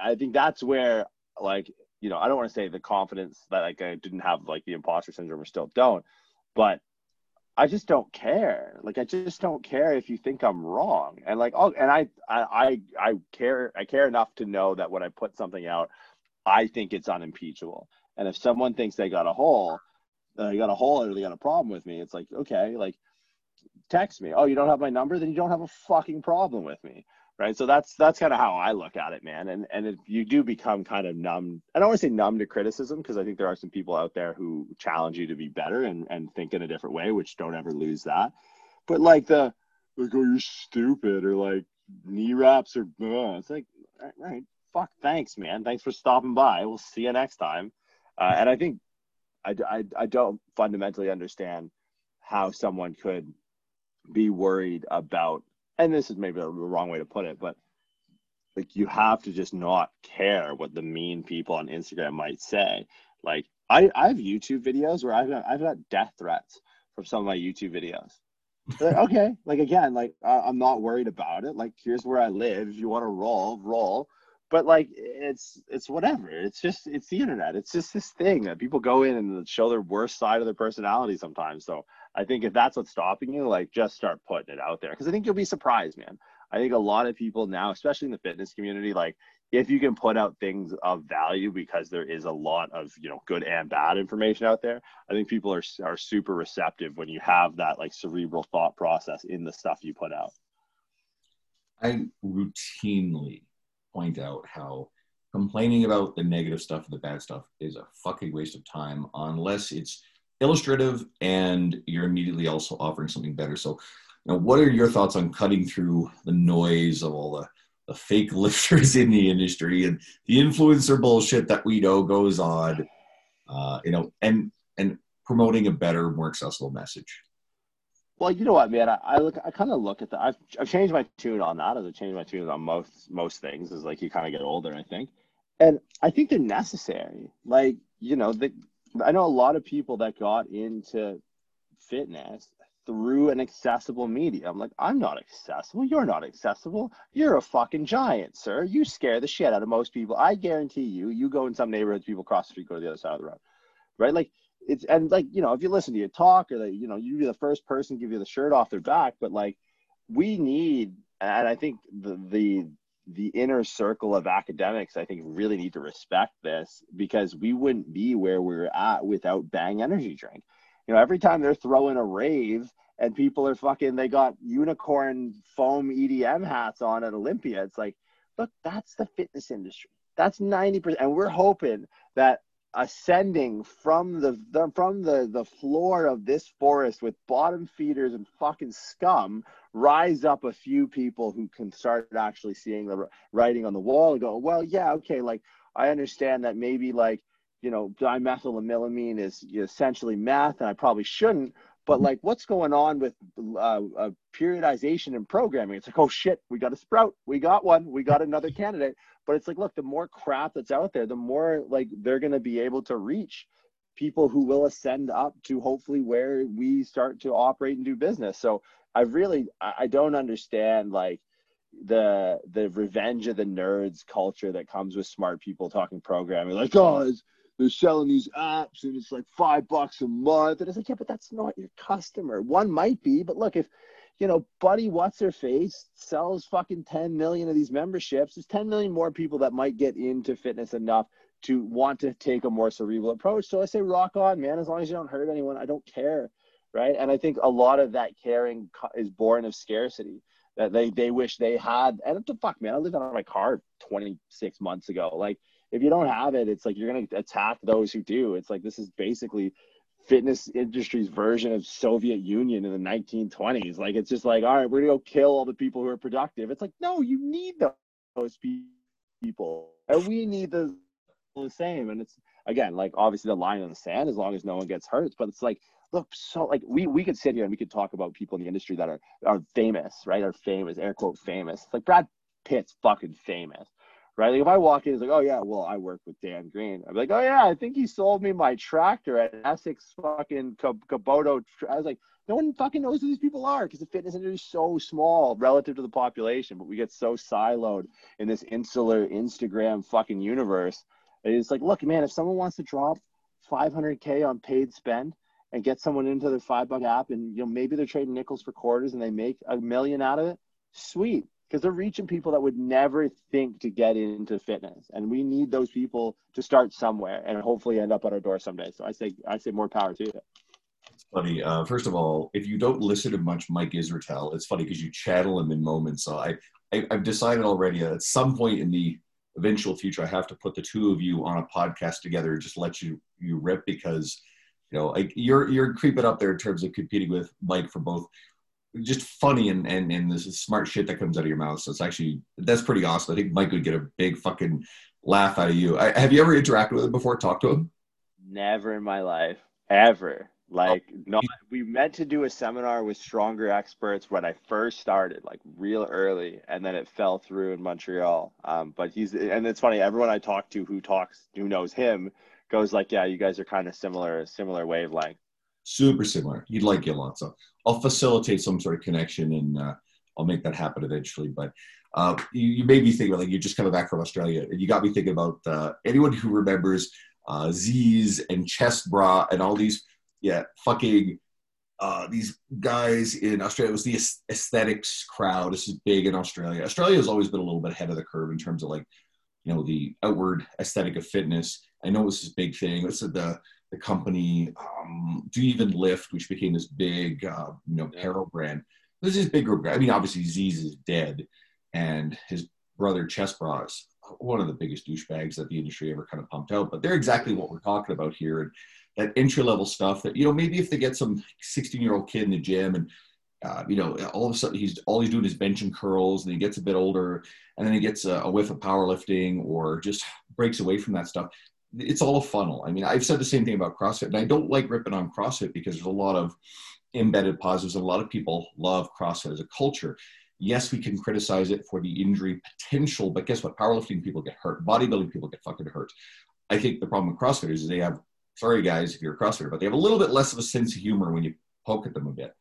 [SPEAKER 2] I think that's where, like, you know, I don't want to say the confidence that like I didn't have like the imposter syndrome or still don't, but I just don't care. Like I just don't care if you think I'm wrong. And like oh and I I I care I care enough to know that when I put something out, I think it's unimpeachable. And if someone thinks they got a hole, they got a hole or they got a problem with me, it's like, okay, like text me. Oh, you don't have my number? Then you don't have a fucking problem with me right? So that's that's kind of how i look at it man. And and if you do become kind of numb i don't want to say numb to criticism because i think there are some people out there who challenge you to be better and and think in a different way which don't ever lose that. But like the like oh you're stupid or like knee wraps or uh, it's like right, fuck thanks man. Thanks for stopping by. We'll see you next time. Uh, and i think I, I i don't fundamentally understand how someone could be worried about and this is maybe a wrong way to put it, but like you have to just not care what the mean people on Instagram might say. Like I, I have YouTube videos where I've got, I've got death threats from some of my YouTube videos. Like, okay, like again, like I'm not worried about it. Like here's where I live. If you want to roll, roll. But like it's it's whatever. It's just it's the internet. It's just this thing that people go in and show their worst side of their personality sometimes. So I think if that's what's stopping you, like just start putting it out there because I think you'll be surprised, man. I think a lot of people now, especially in the fitness community, like if you can put out things of value because there is a lot of you know good and bad information out there i think people are are super receptive when you have that like cerebral thought process in the stuff you put out
[SPEAKER 1] i routinely point out how complaining about the negative stuff the bad stuff is a fucking waste of time unless it's illustrative and you're immediately also offering something better. So, you know, what are your thoughts on cutting through the noise of all the, the fake lifters in the industry and the influencer bullshit that we know goes on, uh, you know, and and promoting a better, more accessible message?
[SPEAKER 2] Well, you know what, man, I, I look, I kind of look at that. I've, I've changed my tune on that. As I changed my tune on most most things, is like you kind of get older, I think, and I think they're necessary. Like you know, the I know a lot of people that got into fitness through an accessible media. I'm like, I'm not accessible. You're not accessible. You're a fucking giant, sir. You scare the shit out of most people. I guarantee you, you go in some neighborhoods, people cross the street, go to the other side of the road. Right? Like it's and like, you know, if you listen to your talk or that, you know, you'd be the first person give you the shirt off their back, but like we need and I think the the the inner circle of academics, I think, really need to respect this because we wouldn't be where we're at without Bang Energy Drink you know, every time they're throwing a rave and people are fucking, they got unicorn foam EDM hats on at Olympia. It's like, look, that's the fitness industry. That's 90%. And we're hoping that ascending from the, the from the the floor of this forest with bottom feeders and fucking scum rise up a few people who can start actually seeing the writing on the wall and go well yeah okay like i understand that maybe like you know, dimethylamine is essentially meth, and I probably shouldn't. But like, what's going on with uh, uh, periodization and programming? It's like, oh shit, we got a sprout, we got one, we got another candidate. But it's like, look, the more crap that's out there, the more like they're going to be able to reach people who will ascend up to hopefully where we start to operate and do business. So I really, I don't understand like the the revenge of the nerds culture that comes with smart people talking programming like oh it's, they're selling these apps and it's like five bucks a month. And it's like, yeah, but that's not your customer. One might be, but look, if you know, Buddy What's Her Face sells fucking 10 million of these memberships, there's 10 million more people that might get into fitness enough to want to take a more cerebral approach. So I say, rock on, man. As long as you don't hurt anyone, I don't care. Right. And I think a lot of that caring is born of scarcity that they, they wish they had. And the fuck, man, I lived out of my car 26 months ago. Like, if you don't have it, it's like you're going to attack those who do. It's like this is basically fitness industry's version of Soviet Union in the 1920s. Like it's just like, all right, we're gonna go kill all the people who are productive. It's like, no, you need those people, and we need the the same. And it's again, like obviously the line in the sand, as long as no one gets hurt. But it's like, look, so like we we could sit here and we could talk about people in the industry that are are famous, right? Are famous, air quote famous. Like Brad Pitt's fucking famous right? Like if I walk in, it's like, oh yeah, well I work with Dan Green. I'm like, oh yeah, I think he sold me my tractor at Essex fucking Kubota. I was like, no one fucking knows who these people are because the fitness industry is so small relative to the population, but we get so siloed in this insular Instagram fucking universe. It's like, look, man, if someone wants to drop 500k on paid spend and get someone into their five buck app, and you know maybe they're trading nickels for quarters and they make a million out of it, sweet because they're reaching people that would never think to get into fitness. And we need those people to start somewhere and hopefully end up at our door someday. So i say i say more power to it
[SPEAKER 1] it's funny uh, first of all if you don't listen to much mike israetel it's funny because you channel him in moments. So I, I i've decided already at some point in the eventual future i have to put the two of you on a podcast together just let you you rip because you know like you're you're creeping up there in terms of competing with mike for both just funny and, and and this is smart shit that comes out of your mouth. So it's actually that's pretty awesome. I think Mike would get a big fucking laugh out of you. I, have you ever interacted with him before? Talked to him?
[SPEAKER 2] Never in my life, ever. Like, oh. not. We meant to do a seminar with stronger experts when I first started, like real early, and then it fell through in Montreal. Um, but he's and it's funny. Everyone I talk to who talks who knows him goes like, "Yeah, you guys are kind of similar, similar wavelength."
[SPEAKER 1] Super similar. You'd like you a lot. So I'll facilitate some sort of connection and uh, I'll make that happen eventually. But uh, you, you, made me think about like you're just coming back from Australia and you got me thinking about uh, anyone who remembers uh, Zyzz and Chestbrah and all these, yeah, fucking uh, these guys in Australia. It was the aesthetics crowd. This is big in Australia. Australia has always been a little bit ahead of the curve in terms of like, you know, the outward aesthetic of fitness. I know this is a big thing. It's the the company um, Do Even Lift, which became this big, uh, you know, apparel brand. This is big group. I mean, obviously, Zyzz is dead, and his brother Chestbrah's, one of the biggest douchebags that the industry ever kind of pumped out. But they're exactly what we're talking about here, and that entry level stuff. That you know, maybe if they get some 16 year old kid in the gym and uh, you know, all of a sudden he's all he's doing is bench and curls, and he gets a bit older, and then he gets a, a whiff of powerlifting, or just breaks away from that stuff it's all a funnel. I mean, I've said the same thing about CrossFit, and I don't like ripping on CrossFit because there's a lot of embedded positives, and a lot of people love CrossFit as a culture. Yes, we can criticize it for the injury potential, but guess what? Powerlifting people get hurt, bodybuilding people get fucking hurt. I think the problem with CrossFit is they have sorry guys if you're a CrossFitter, but they have a little bit less of a sense of humor when you poke at them a bit.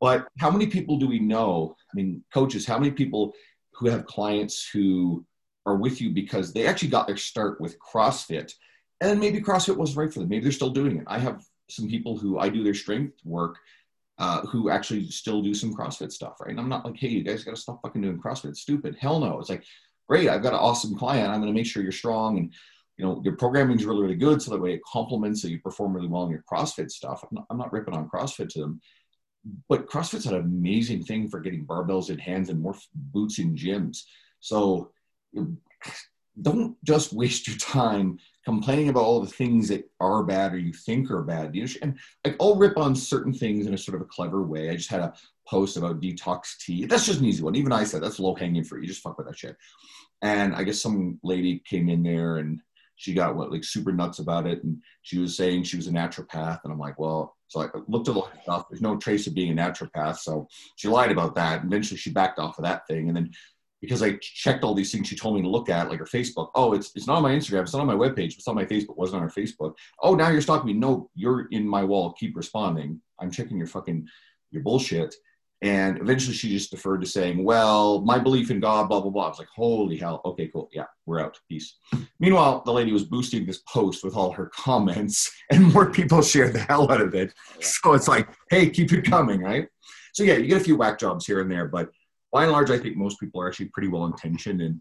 [SPEAKER 1] But how many people do we know? I mean, coaches, how many people who have clients who are with you because they actually got their start with CrossFit and maybe CrossFit wasn't right for them. Maybe they're still doing it. I have some people who I do their strength work uh, who actually still do some CrossFit stuff, right? And I'm not like, hey, you guys got to stop fucking doing CrossFit. It's stupid. Hell no. It's like, great, I've got an awesome client. I'm going to make sure you're strong and you know your programming is really really good so that way it complements so you perform really well in your crossfit stuff i'm not, I'm not ripping on crossfit to them but crossfit's an amazing thing for getting barbells in hands and more boots in gyms so don't just waste your time complaining about all the things that are bad or you think are bad. You and like I'll rip on certain things in a sort of a clever way. I just had a post about detox tea. That's just an easy one. Even I said that's low hanging fruit. You just fuck with that shit. And I guess some lady came in there and she got what like super nuts about it, and she was saying she was a naturopath, and I'm like, well, so I looked at the stuff. There's no trace of being a naturopath, so she lied about that. Eventually, she backed off of that thing, and then because I checked all these things she told me to look at, like her Facebook. Oh, it's it's not on my Instagram. It's not on my webpage. It's on my Facebook. It wasn't on her Facebook. Oh, now you're stalking me. No, you're in my wall. Keep responding. I'm checking your fucking your bullshit. And eventually she just deferred to saying, well, my belief in God, blah, blah, blah. I was like, holy hell. Okay, cool. Yeah, we're out. Peace. Meanwhile, the lady was boosting this post with all her comments, and more people shared the hell out of it. So it's like, hey, keep it coming, right? So yeah, you get a few whack jobs here and there, but by and large, I think most people are actually pretty well intentioned. And,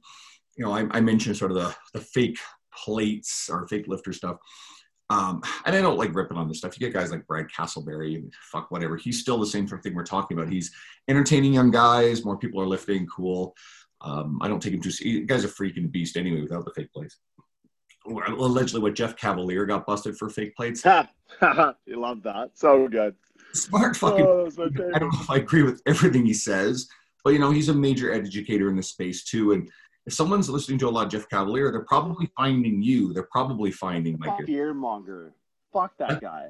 [SPEAKER 1] you know, I, I mentioned sort of the, the fake plates or fake lifter stuff. Um, and I don't like ripping on this stuff. You get guys like Brad Castleberry and fuck whatever. He's still the same sort of thing we're talking about. He's entertaining young guys. More people are lifting. Cool. Um, I don't take him too. The guy's a freaking beast anyway without the fake plates. Allegedly, what Jeff Cavaliere got busted for fake plates.
[SPEAKER 2] you love that. So good.
[SPEAKER 1] Smart fucking. Oh, I don't know if I agree with everything he says, but you know, he's a major educator in the space too. And if someone's listening to a lot of Jeff Cavaliere, they're probably finding you. They're probably finding like
[SPEAKER 2] fear monger. Fuck that guy.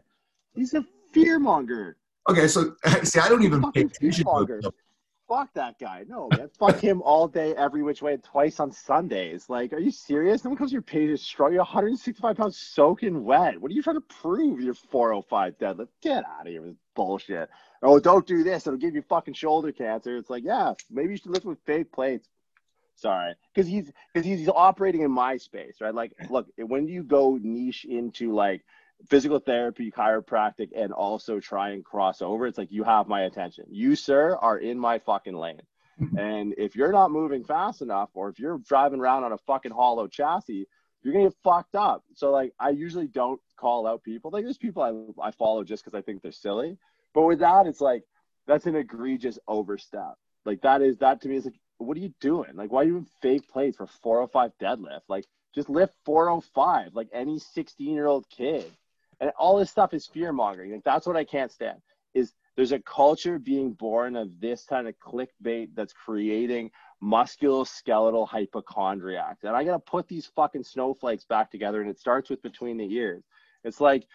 [SPEAKER 2] He's a fear monger.
[SPEAKER 1] Okay, so see, I don't even pay attention to
[SPEAKER 2] Fuck that guy. No, man. Fuck him all day, every which way, twice on Sundays. Like, are you serious? No one comes to your page. You're 165 pounds soaking wet. What are you trying to prove? You're 405 deadlift. Get out of here with bullshit oh, don't do this. It'll give you fucking shoulder cancer. It's like, yeah, maybe you should lift with fake plates. Sorry, because he's because he's operating in my space, right? Like, look, when you go niche into like physical therapy, chiropractic, and also try and cross over, it's like you have my attention. You, sir, are in my fucking lane. and if you're not moving fast enough, or if you're driving around on a fucking hollow chassis, you're gonna get fucked up. So like, I usually don't call out people. Like, there's people I I follow just because I think they're silly. But with that, it's like that's an egregious overstep. Like that is that to me is like, what are you doing? Like, why are you fake plates for 405 deadlift? Like, just lift 405 like any 16 year old kid. And all this stuff is fear mongering. Like that's what I can't stand. Is there's a culture being born of this kind of clickbait that's creating musculoskeletal hypochondriacs. And I gotta put these fucking snowflakes back together, and it starts with between the ears. It's like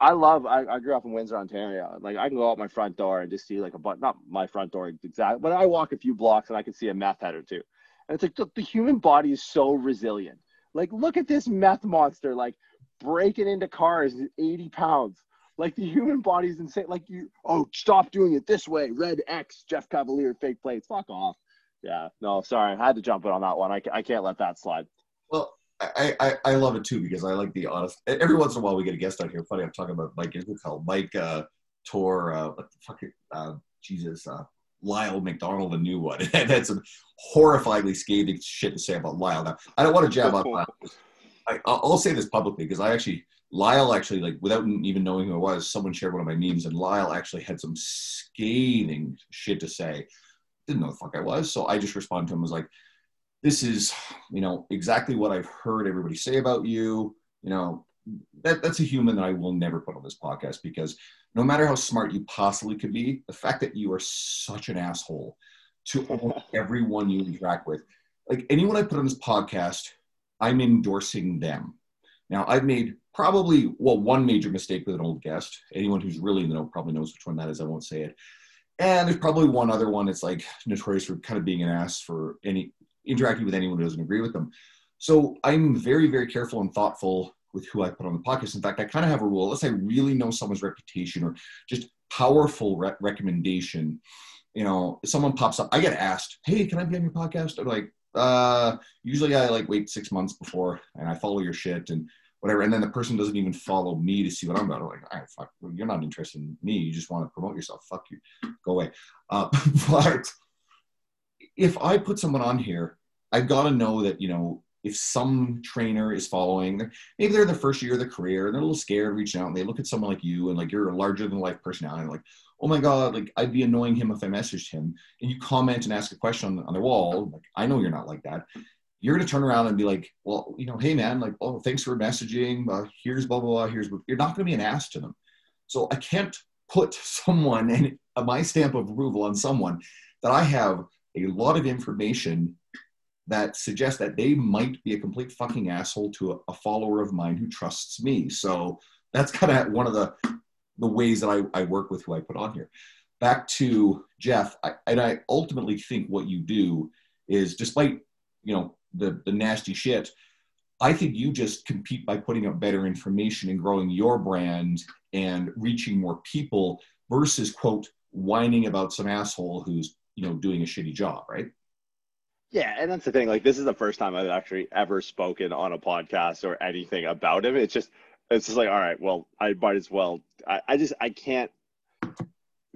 [SPEAKER 2] I love. I, I grew up in Windsor, Ontario. Like I can go out my front door and just see like a but not my front door exactly, but I walk a few blocks and I can see a meth head or two. And it's like the, the human body is so resilient. Like look at this meth monster, like breaking into cars, eighty pounds. Like the human body is insane. Like you, oh, stop doing it this way. Red X, Jeff Cavaliere, fake plates. Fuck off. Yeah, no, sorry, I had to jump in on that one. I, I can't let that slide.
[SPEAKER 1] Well, I, I, I love it too because I like the honest. Every once in a while we get a guest on here. Funny, I'm talking about Mike Israetel, Mike uh, Tor, uh, what the fuck, uh, Jesus, uh, Lyle McDonald, the new one. and had some horrifyingly scathing shit to say about Lyle. Now, I don't want to jab on Lyle. I, I'll say this publicly because I actually, Lyle actually, like, without even knowing who it was, someone shared one of my memes, and Lyle actually had some scathing shit to say. Didn't know the fuck I was, so I just responded to him was like, this is, you know, exactly what I've heard everybody say about you. You know, that, that's a human that I will never put on this podcast because no matter how smart you possibly could be, the fact that you are such an asshole to almost everyone you interact with, like anyone I put on this podcast, I'm endorsing them. Now, I've made probably, well, one major mistake with an old guest. Anyone who's really in the know probably knows which one that is. I won't say it. And there's probably one other one that's like notorious for kind of being an ass for any interacting with anyone who doesn't agree with them. So I'm very, very careful and thoughtful with who I put on the podcast. In fact, I kind of have a rule. Unless I really know someone's reputation or just powerful re- recommendation, you know, someone pops up, I get asked, "Hey, can I be on your podcast?" I'm like, uh, usually I like wait six months before, and I follow your shit and whatever. And then the person doesn't even follow me to see what I'm about. I'm like, all right, fuck, you're not interested in me. You just want to promote yourself. Fuck you, go away. Uh, but if I put someone on here, I've got to know that you know if some trainer is following, maybe they're the first year of their career and they're a little scared reaching out and they look at someone like you and like you're a larger than life personality, like, oh my God, like I'd be annoying him if I messaged him. And you comment and ask a question on, on their wall, like, I know you're not like that. You're going to turn around and be like, well, you know, hey man, like, oh, thanks for messaging. Uh, here's blah, blah, blah. Here's, you're not going to be an ass to them. So I can't put someone and my stamp of approval on someone that I have a lot of information that suggests that they might be a complete fucking asshole to a, a follower of mine who trusts me. So that's kind of one of the the ways that I, I work with who I put on here. Back to Jeff, I, and I ultimately think what you do is, despite you know the the nasty shit, I think you just compete by putting up better information and growing your brand and reaching more people versus quote whining about some asshole who's you know doing a shitty job, right?
[SPEAKER 2] Yeah, and that's the thing. Like, this is the first time I've actually ever spoken on a podcast or anything about him. It's just, it's just like, all right, well, I might as well. I, I just, I can't,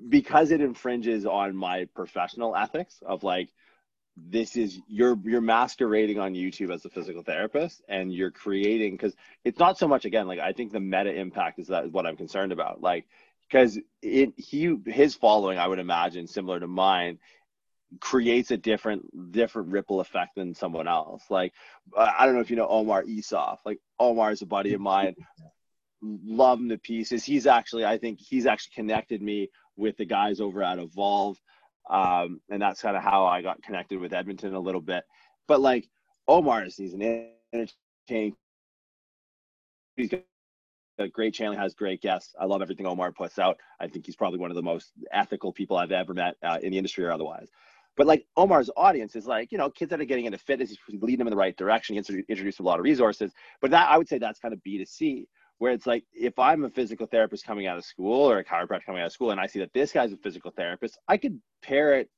[SPEAKER 2] because it infringes on my professional ethics of like, this is you're you're masquerading on YouTube as a physical therapist, and you're creating because it's not so much again. Like, I think the meta impact is that is what I'm concerned about. Like, because it he his following, I would imagine, similar to mine, creates a different different ripple effect than someone else. Like I don't know if you know Omar Isuf. Like Omar is a buddy of mine. Love him to pieces. He's actually I think he's actually connected me with the guys over at Evolve. Um, and that's kind of how I got connected with Edmonton a little bit. But like Omar is he's an entertaining he's got a great channel, has great guests. I love everything Omar puts out. I think he's probably one of the most ethical people I've ever met uh, in the industry or otherwise. But like Omar's audience is like, you know, kids that are getting into fitness, he's leading them in the right direction. He's introduced a lot of resources. But that I would say that's kind of B2C, where it's like if I'm a physical therapist coming out of school or a chiropractor coming out of school and I see that this guy's a physical therapist, I could pair it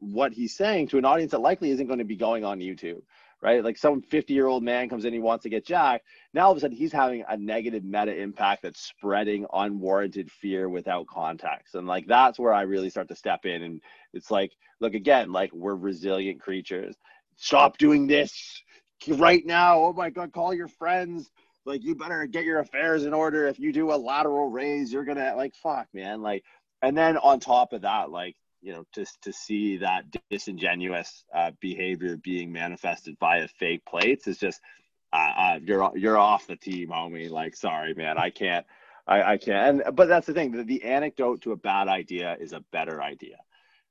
[SPEAKER 2] what he's saying to an audience that likely isn't going to be going on YouTube right? Like some 50 year old man comes in, he wants to get jacked. Now all of a sudden he's having a negative meta impact that's spreading unwarranted fear without context. And like that's where I really start to step in. And it's like, look again, like we're resilient creatures. Stop doing this right now. Oh my God, call your friends. Like you better get your affairs in order. If you do a lateral raise, you're gonna like fuck, man. Like, and then on top of that, like you know, just to see that disingenuous uh, behavior being manifested via fake plates is just, uh, uh, you're you're off the team, homie. Like, sorry, man, I can't, I, I can't. And but that's the thing. The, the anecdote to a bad idea is a better idea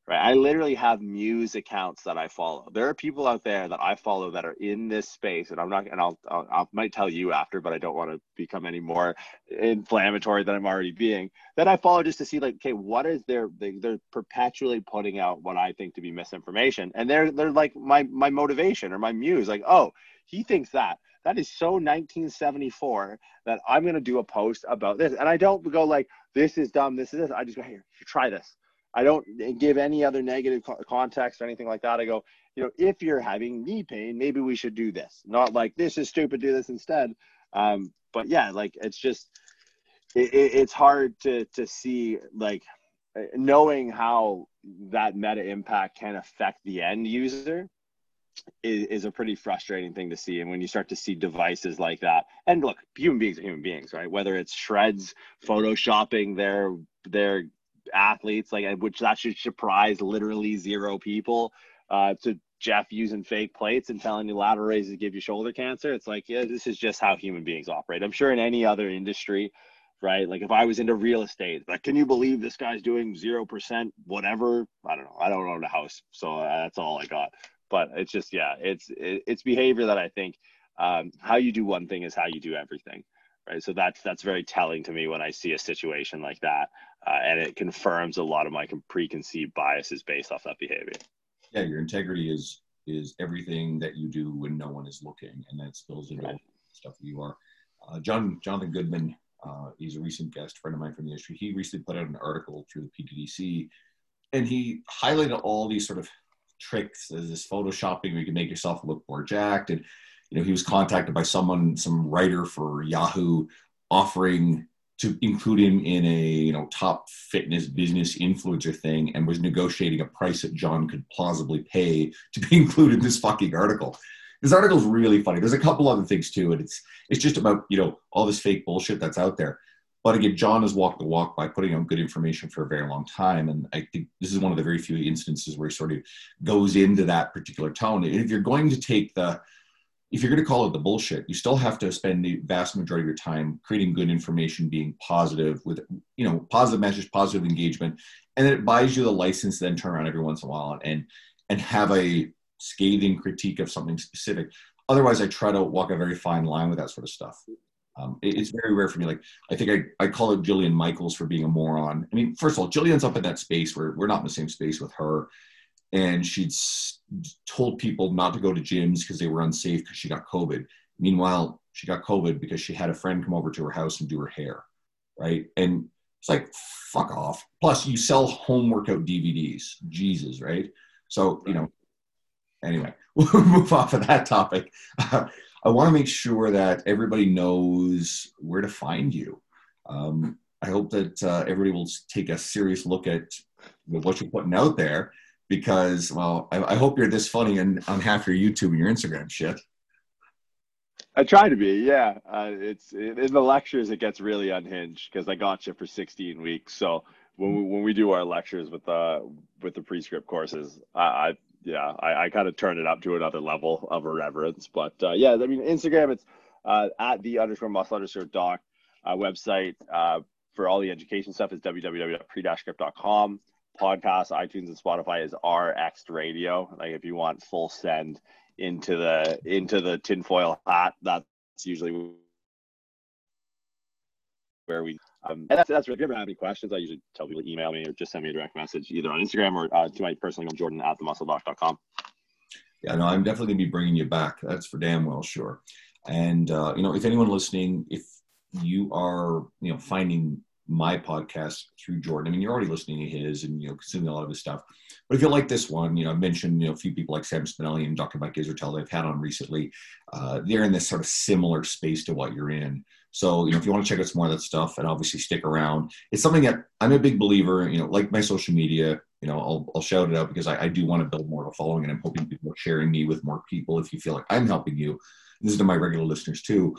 [SPEAKER 2] right? I literally have Muse accounts that I follow. There are people out there that I follow that are in this space, and I'm not, and I'll, I'll, I might tell you after, but I don't want to become any more inflammatory than I'm already being. That I follow just to see, like, okay, what is their? They, they're perpetually putting out what I think to be misinformation, and they're they're like my my motivation or my muse, like, oh, he thinks that. That is so 1974 that I'm going to do a post about this. And I don't go like, this is dumb, this is this. I just go, here, try this I don't give any other negative context or anything like that. I go, you know, if you're having knee pain, maybe we should do this. Not like this is stupid, do this instead. Um, but yeah, like it's just, it, it's hard to to see like knowing how that meta impact can affect the end user is, is a pretty frustrating thing to see. And when you start to see devices like that, and look, human beings are human beings, right? Whether it's Shredz photoshopping their their athletes, like which that should surprise literally zero people. Uh, to Jeff using fake plates and telling you lateral raises give you shoulder cancer. It's like, yeah, this is just how human beings operate. I'm sure in any other industry, right? Like if I was into real estate, like, can you believe this guy's doing zero percent whatever? I don't know. I don't own a house, so uh, that's all I got. But it's just, yeah, it's it, it's behavior that I think um, how you do one thing is how you do everything right? So that's that's very telling to me when I see a situation like that, uh, and it confirms a lot of my preconceived biases based off that behavior.
[SPEAKER 1] Yeah, your integrity is is everything that you do when no one is looking, and that spills into right. stuff that you are. uh, John Jonathan Goodman, uh, he's a recent guest friend of mine from the industry. He recently put out an article through the PTDC, and he highlighted all these sort of tricks as this photoshopping where you can make yourself look more jacked. And you know, he was contacted by someone, some writer for Yahoo, offering to include him in a you know top fitness business influencer thing and was negotiating a price that John could plausibly pay to be included in this fucking article. This article is really funny. There's a couple other things too, and it's it's just about you know all this fake bullshit that's out there. But again, John has walked the walk by putting out good information for a very long time, and I think this is one of the very few instances where he sort of goes into that particular tone. And If you're going to take the if you're going to call it the bullshit, you still have to spend the vast majority of your time creating good information, being positive with, you know, positive message, positive engagement, and then it buys you the license then turn around every once in a while and and have a scathing critique of something specific. Otherwise, I try to walk a very fine line with that sort of stuff. Um, it, it's very rare for me. Like I think I, I call it Jillian Michaels for being a moron. I mean, first of all, Jillian's up in that space where we're not in the same space with her and she'd told people not to go to gyms because they were unsafe because she got COVID. Meanwhile, she got COVID because she had a friend come over to her house and do her hair, right? And it's like, fuck off. Plus, you sell home workout DVDs. Jesus, right? So, you know, anyway, we'll move off of that topic. Uh, I want to make sure that everybody knows where to find you. Um, I hope that uh, everybody will take a serious look at what you're putting out there because well I, I, hope you're this funny and on half your youtube and your instagram shit.
[SPEAKER 2] I try to be yeah. Uh, it's it, in the lectures it gets really unhinged because i got you for 16 weeks. So when we, when we do our lectures with the uh, with the prescript courses i, I yeah i, I kind of turn it up to another level of irreverence. But uh, yeah i mean instagram it's uh, at the underscore muscle underscore doc uh, website uh, for all the education stuff is www.pre-script.com podcast, iTunes and Spotify is RX Radio. Like if you want full send into the into the tinfoil hat, that's usually where we um, and that's, that's if you ever have any questions, I usually tell people to email me or just send me a direct message either on Instagram or uh, to my personal email, Jordan at themuscledoc.com.
[SPEAKER 1] Yeah, no, I'm definitely going to be bringing you back. That's for damn well sure. And, uh, you know, if anyone listening, if you are, you know, finding my podcast through Jordan. I mean, you're already listening to his and you know consuming a lot of his stuff. But if you like this one, you know, I mentioned you know a few people like Sam Spinelli and Dr. Mike Israetel that I've had on recently. Uh, they're in this sort of similar space to what you're in. So you know, if you want to check out some more of that stuff, and obviously stick around, it's something that I'm a big believer. You know, like my social media. You know, I'll, I'll shout it out because I, I do want to build more of a following, and I'm hoping people are sharing me with more people. If you feel like I'm helping you, this is to my regular listeners too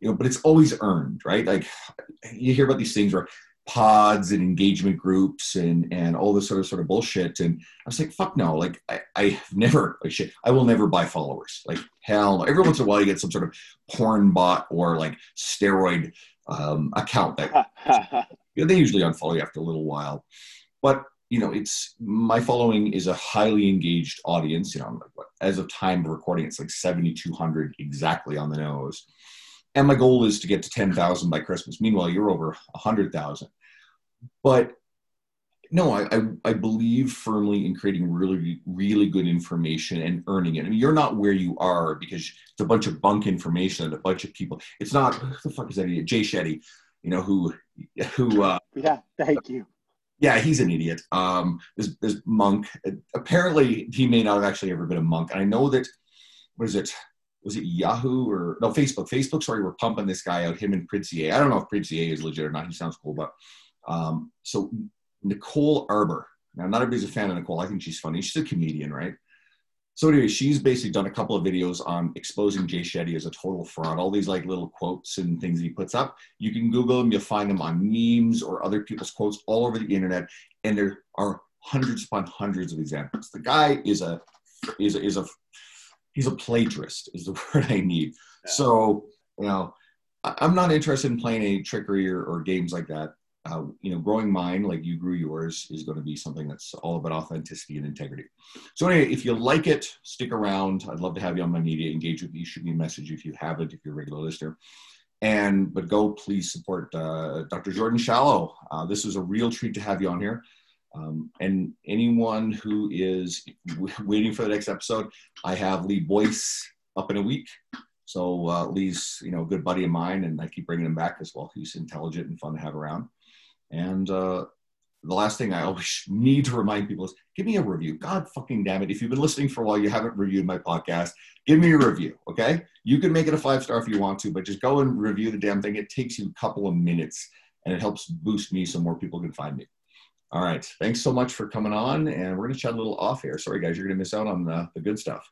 [SPEAKER 1] you know, but it's always earned, right? Like you hear about these things where pods and engagement groups and and all this sort of sort of bullshit. And I was like, fuck no, like I, I've never like shit, I will never buy followers. Like hell no. Every once in a while you get some sort of porn bot or like steroid um, account that you know, they usually unfollow you after a little while. But you know, it's my following is a highly engaged audience. You know, as of time of recording, it's like 7,200 exactly on the nose and my goal is to get to 10,000 by Christmas. Meanwhile, you're over 100,000. But no, I, I, I, believe firmly in creating really, really good information and earning it. I mean, you're not where you are because it's a bunch of bunk information and a bunch of people. It's not, who the fuck is that idiot? Jay Shetty, you know, who, who, uh,
[SPEAKER 2] yeah, thank you.
[SPEAKER 1] Yeah, he's an idiot. Um, there's, there's Monk. Apparently, he may not have actually ever been a monk. And I know that, what is it? Was it Yahoo or no Facebook? Facebook, sorry, we're pumping this guy out, him and Pridzier. I don't know if Pridzier is legit or not. He sounds cool, but um, so Nicole Arbour. Now, not everybody's a fan of Nicole. I think she's funny. She's a comedian, right? So anyway, she's basically done a couple of videos on exposing Jay Shetty as a total fraud. All these like little quotes and things he puts up. You can Google them. You'll find them on memes or other people's quotes all over the internet, and there are hundreds upon hundreds of examples. The guy is a is a, is a he's a plagiarist is the word I need. Yeah. So, you know, I'm not interested in playing any trickery or, or games like that. Uh, you know, growing mine like you grew yours is going to be something that's all about authenticity and integrity. So anyway, if you like it, stick around. I'd love to have you on my media. Engage with me. Shoot me a message if you haven't, if you're a regular listener. And but go please support uh, Dr. Jordan Shallow. Uh, this is a real treat to have you on here. Um, and anyone who is waiting for the next episode, I have Lee Boyce up in a week. So uh, Lee's, you know, a good buddy of mine, and I keep bringing him back as well. He's intelligent and fun to have around. And uh, the last thing I always need to remind people is give me a review. God fucking damn it. If you've been listening for a while, you haven't reviewed my podcast, give me a review, okay? You can make it a five star if you want to, but just go and review the damn thing. It takes you a couple of minutes and it helps boost me so more people can find me. All right. Thanks so much for coming on. And we're going to chat a little off here. Sorry, guys, you're going to miss out on the, the good stuff.